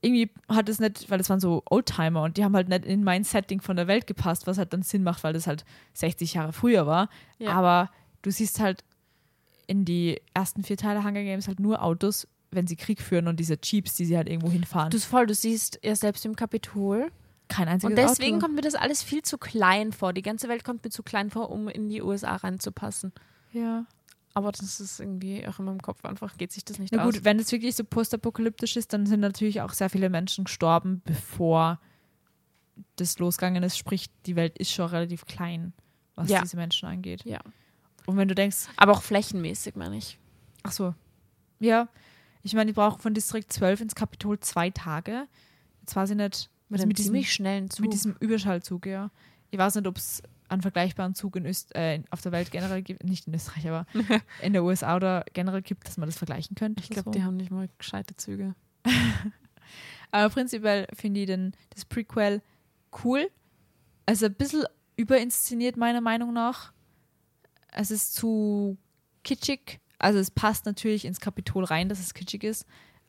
irgendwie hat es nicht, weil das waren so Oldtimer und die haben halt nicht in mein Setting von der Welt gepasst, was halt dann Sinn macht, weil das halt 60 Jahre früher war. Ja. Aber du siehst halt in die ersten vier Teile Hunger Games halt nur Autos, wenn sie Krieg führen und diese Jeeps, die sie halt irgendwo hinfahren. Du voll, du siehst ja selbst im Kapitol. Kein einziges Und deswegen Auto. kommt mir das alles viel zu klein vor. Die ganze Welt kommt mir zu klein vor, um in die USA reinzupassen. Ja. Aber das ist irgendwie auch in meinem Kopf einfach, geht sich das nicht Na aus. gut, wenn es wirklich so postapokalyptisch ist, dann sind natürlich auch sehr viele Menschen gestorben, bevor das losgegangen ist. Sprich, die Welt ist schon relativ klein, was Ja. diese Menschen angeht. Ja. Und wenn du denkst, Aber auch flächenmäßig, meine ich. ach so, ja, ich meine, die brauchen von Distrikt 12 ins Kapitol zwei Tage. Jetzt weiß ich nicht, Mit also einem mit diesem, ziemlich schnellen Zug. mit diesem Überschallzug, ja. Ich weiß nicht, ob es einen vergleichbaren Zug in Öst äh, auf der Welt generell gibt, nicht in Österreich, aber in der USA oder generell gibt, dass man das vergleichen könnte. ich glaube, so. die haben nicht mal gescheite Züge. Aber prinzipiell finde ich den, das Prequel cool. Also ein bisschen überinszeniert, meiner Meinung nach. Es ist zu kitschig. Also es passt natürlich ins Kapitol rein, dass es kitschig ist.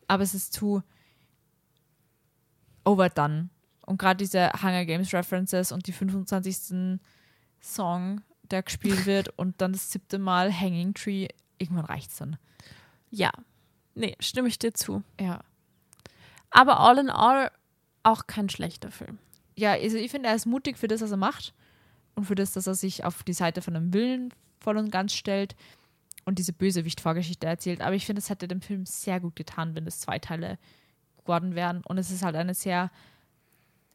Aber es ist zu overdone. Und gerade diese Hunger Games References und die 25. Song, der gespielt wird und dann das siebte Mal Hanging Tree, irgendwann reicht's dann. Ja. Nee, stimme ich dir zu. Ja. Aber all in all auch kein schlechter Film. ja, also ich finde, er ist mutig für das, was er macht und für das, dass er sich auf die Seite von einem Willen voll und ganz stellt und diese Bösewicht-Vorgeschichte erzählt. Aber ich finde, es hätte dem Film sehr gut getan, wenn es zwei Teile geworden wären. Und es ist halt eine sehr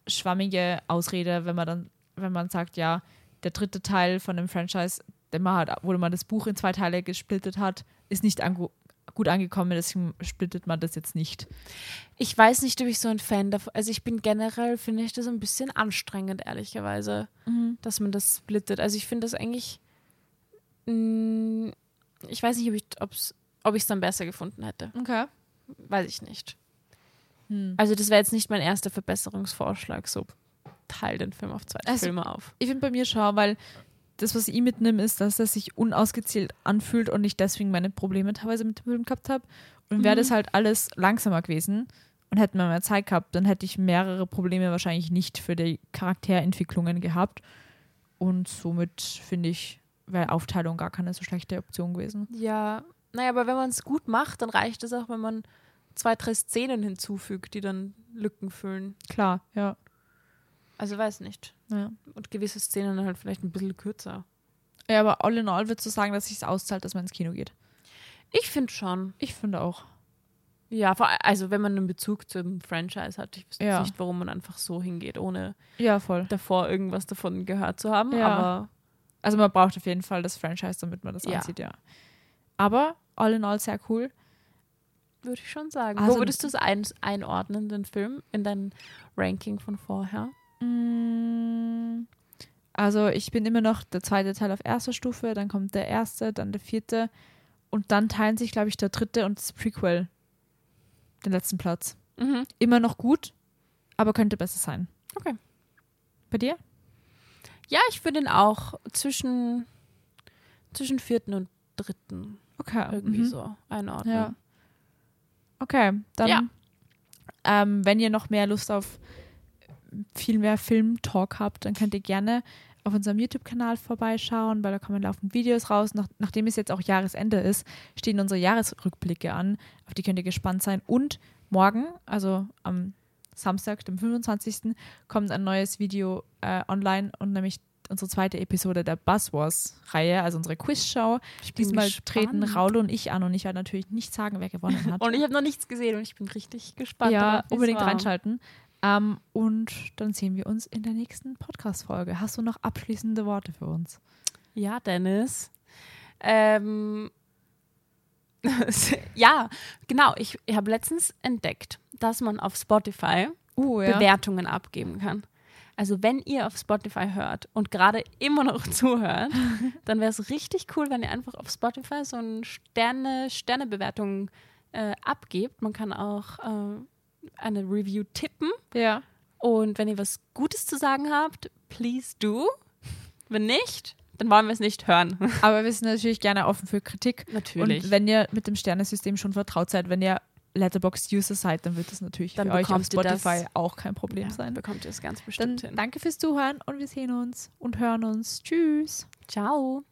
schwammige Ausrede, wenn man dann, wenn man sagt, ja, der dritte Teil von dem Franchise, den man hat, wo man das Buch in zwei Teile gesplittet hat, ist nicht ange gut angekommen, deswegen splittet man das jetzt nicht. Ich weiß nicht, ob ich so ein Fan davon. Also ich bin generell, finde ich das ein bisschen anstrengend, ehrlicherweise, dass man das splittet. Also ich finde das eigentlich. Mh, ich weiß nicht, ob ich ob's, ob ich es dann besser gefunden hätte. Okay. Weiß ich nicht. Hm. Also das wäre jetzt nicht mein erster Verbesserungsvorschlag. So teil den Film auf zwei Also- Filme auf. Ich finde bei mir schon, weil das, was ich mitnehme, ist, dass er sich unausgezählt anfühlt und ich deswegen meine Probleme teilweise mit dem Film gehabt habe. Und wäre das halt alles langsamer gewesen und hätten wir mehr Zeit gehabt, dann hätte ich mehrere Probleme wahrscheinlich nicht für die Charakterentwicklungen gehabt. Und somit finde ich, wäre Aufteilung gar keine so schlechte Option gewesen. Ja, naja, aber wenn man es gut macht, dann reicht es auch, wenn man zwei, drei Szenen hinzufügt, die dann Lücken füllen. Klar, ja. Also weiß nicht. Ja, Und gewisse Szenen dann halt vielleicht ein bisschen kürzer. ja aber all in all würdest du sagen, dass sich auszahlt, dass man ins Kino geht. Ich finde schon. Ich finde auch. Ja, also wenn man einen Bezug zum Franchise hat, ich wüsste Ja. jetzt nicht, warum man einfach so hingeht, ohne Ja, voll. davor irgendwas davon gehört zu haben. Ja. Aber Also man braucht auf jeden Fall das Franchise, damit man das Ja. ansieht, ja. Aber all in all sehr cool. würde ich schon sagen. Also- Wo würdest du es ein, einordnen, den Film, in dein Ranking von vorher? Mm, Also ich bin immer noch der zweite Teil auf erster Stufe, dann kommt der erste, dann der vierte und dann teilen sich, glaube ich, der dritte und das Prequel den letzten Platz. Mhm. Immer noch gut, aber könnte besser sein. Okay. Bei dir? Ja, ich würde ihn auch zwischen, zwischen vierten und dritten Okay. irgendwie mhm. so einordnen. Ja. Okay, dann, Ja. ähm, wenn ihr noch mehr Lust auf viel mehr Film-Talk habt, dann könnt ihr gerne auf unserem YouTube-Kanal vorbeischauen, weil da kommen laufend Videos raus. Nach, nachdem es jetzt auch Jahresende ist, stehen unsere Jahresrückblicke an. Auf die könnt ihr gespannt sein. Und morgen, also am Samstag, dem 25., kommt ein neues Video äh, online und nämlich unsere zweite Episode der Buzzwars-Reihe, also unsere Quizshow. Diesmal gespannt. treten Raul und ich an und ich werde natürlich nicht sagen, wer gewonnen hat. Und ich habe noch nichts gesehen und ich bin richtig gespannt. ja, darauf, unbedingt war. reinschalten. Ähm, und dann sehen wir uns in der nächsten Podcast-Folge. Hast du noch abschließende Worte für uns? Ja, Dennis. Ähm, ja, genau. Ich, ich habe letztens entdeckt, dass man auf Spotify Uh, Bewertungen abgeben kann. Also wenn ihr auf Spotify hört und gerade immer noch zuhört, dann wäre es richtig cool, wenn ihr einfach auf Spotify so eine Sterne, Sternebewertung äh, abgebt. Man kann auch äh, eine Review tippen. Ja. Und wenn ihr was Gutes zu sagen habt, please do. Wenn nicht, dann wollen wir es nicht hören. Aber wir sind natürlich gerne offen für Kritik. Natürlich. Und wenn ihr mit dem Sternesystem schon vertraut seid, wenn ihr Letterboxd-User seid, dann wird das natürlich Dann für euch auf Spotify auch kein Problem ja, sein. bekommt ihr es ganz Dann bestimmt hin. danke fürs Zuhören und wir sehen uns und hören uns. Tschüss. Ciao.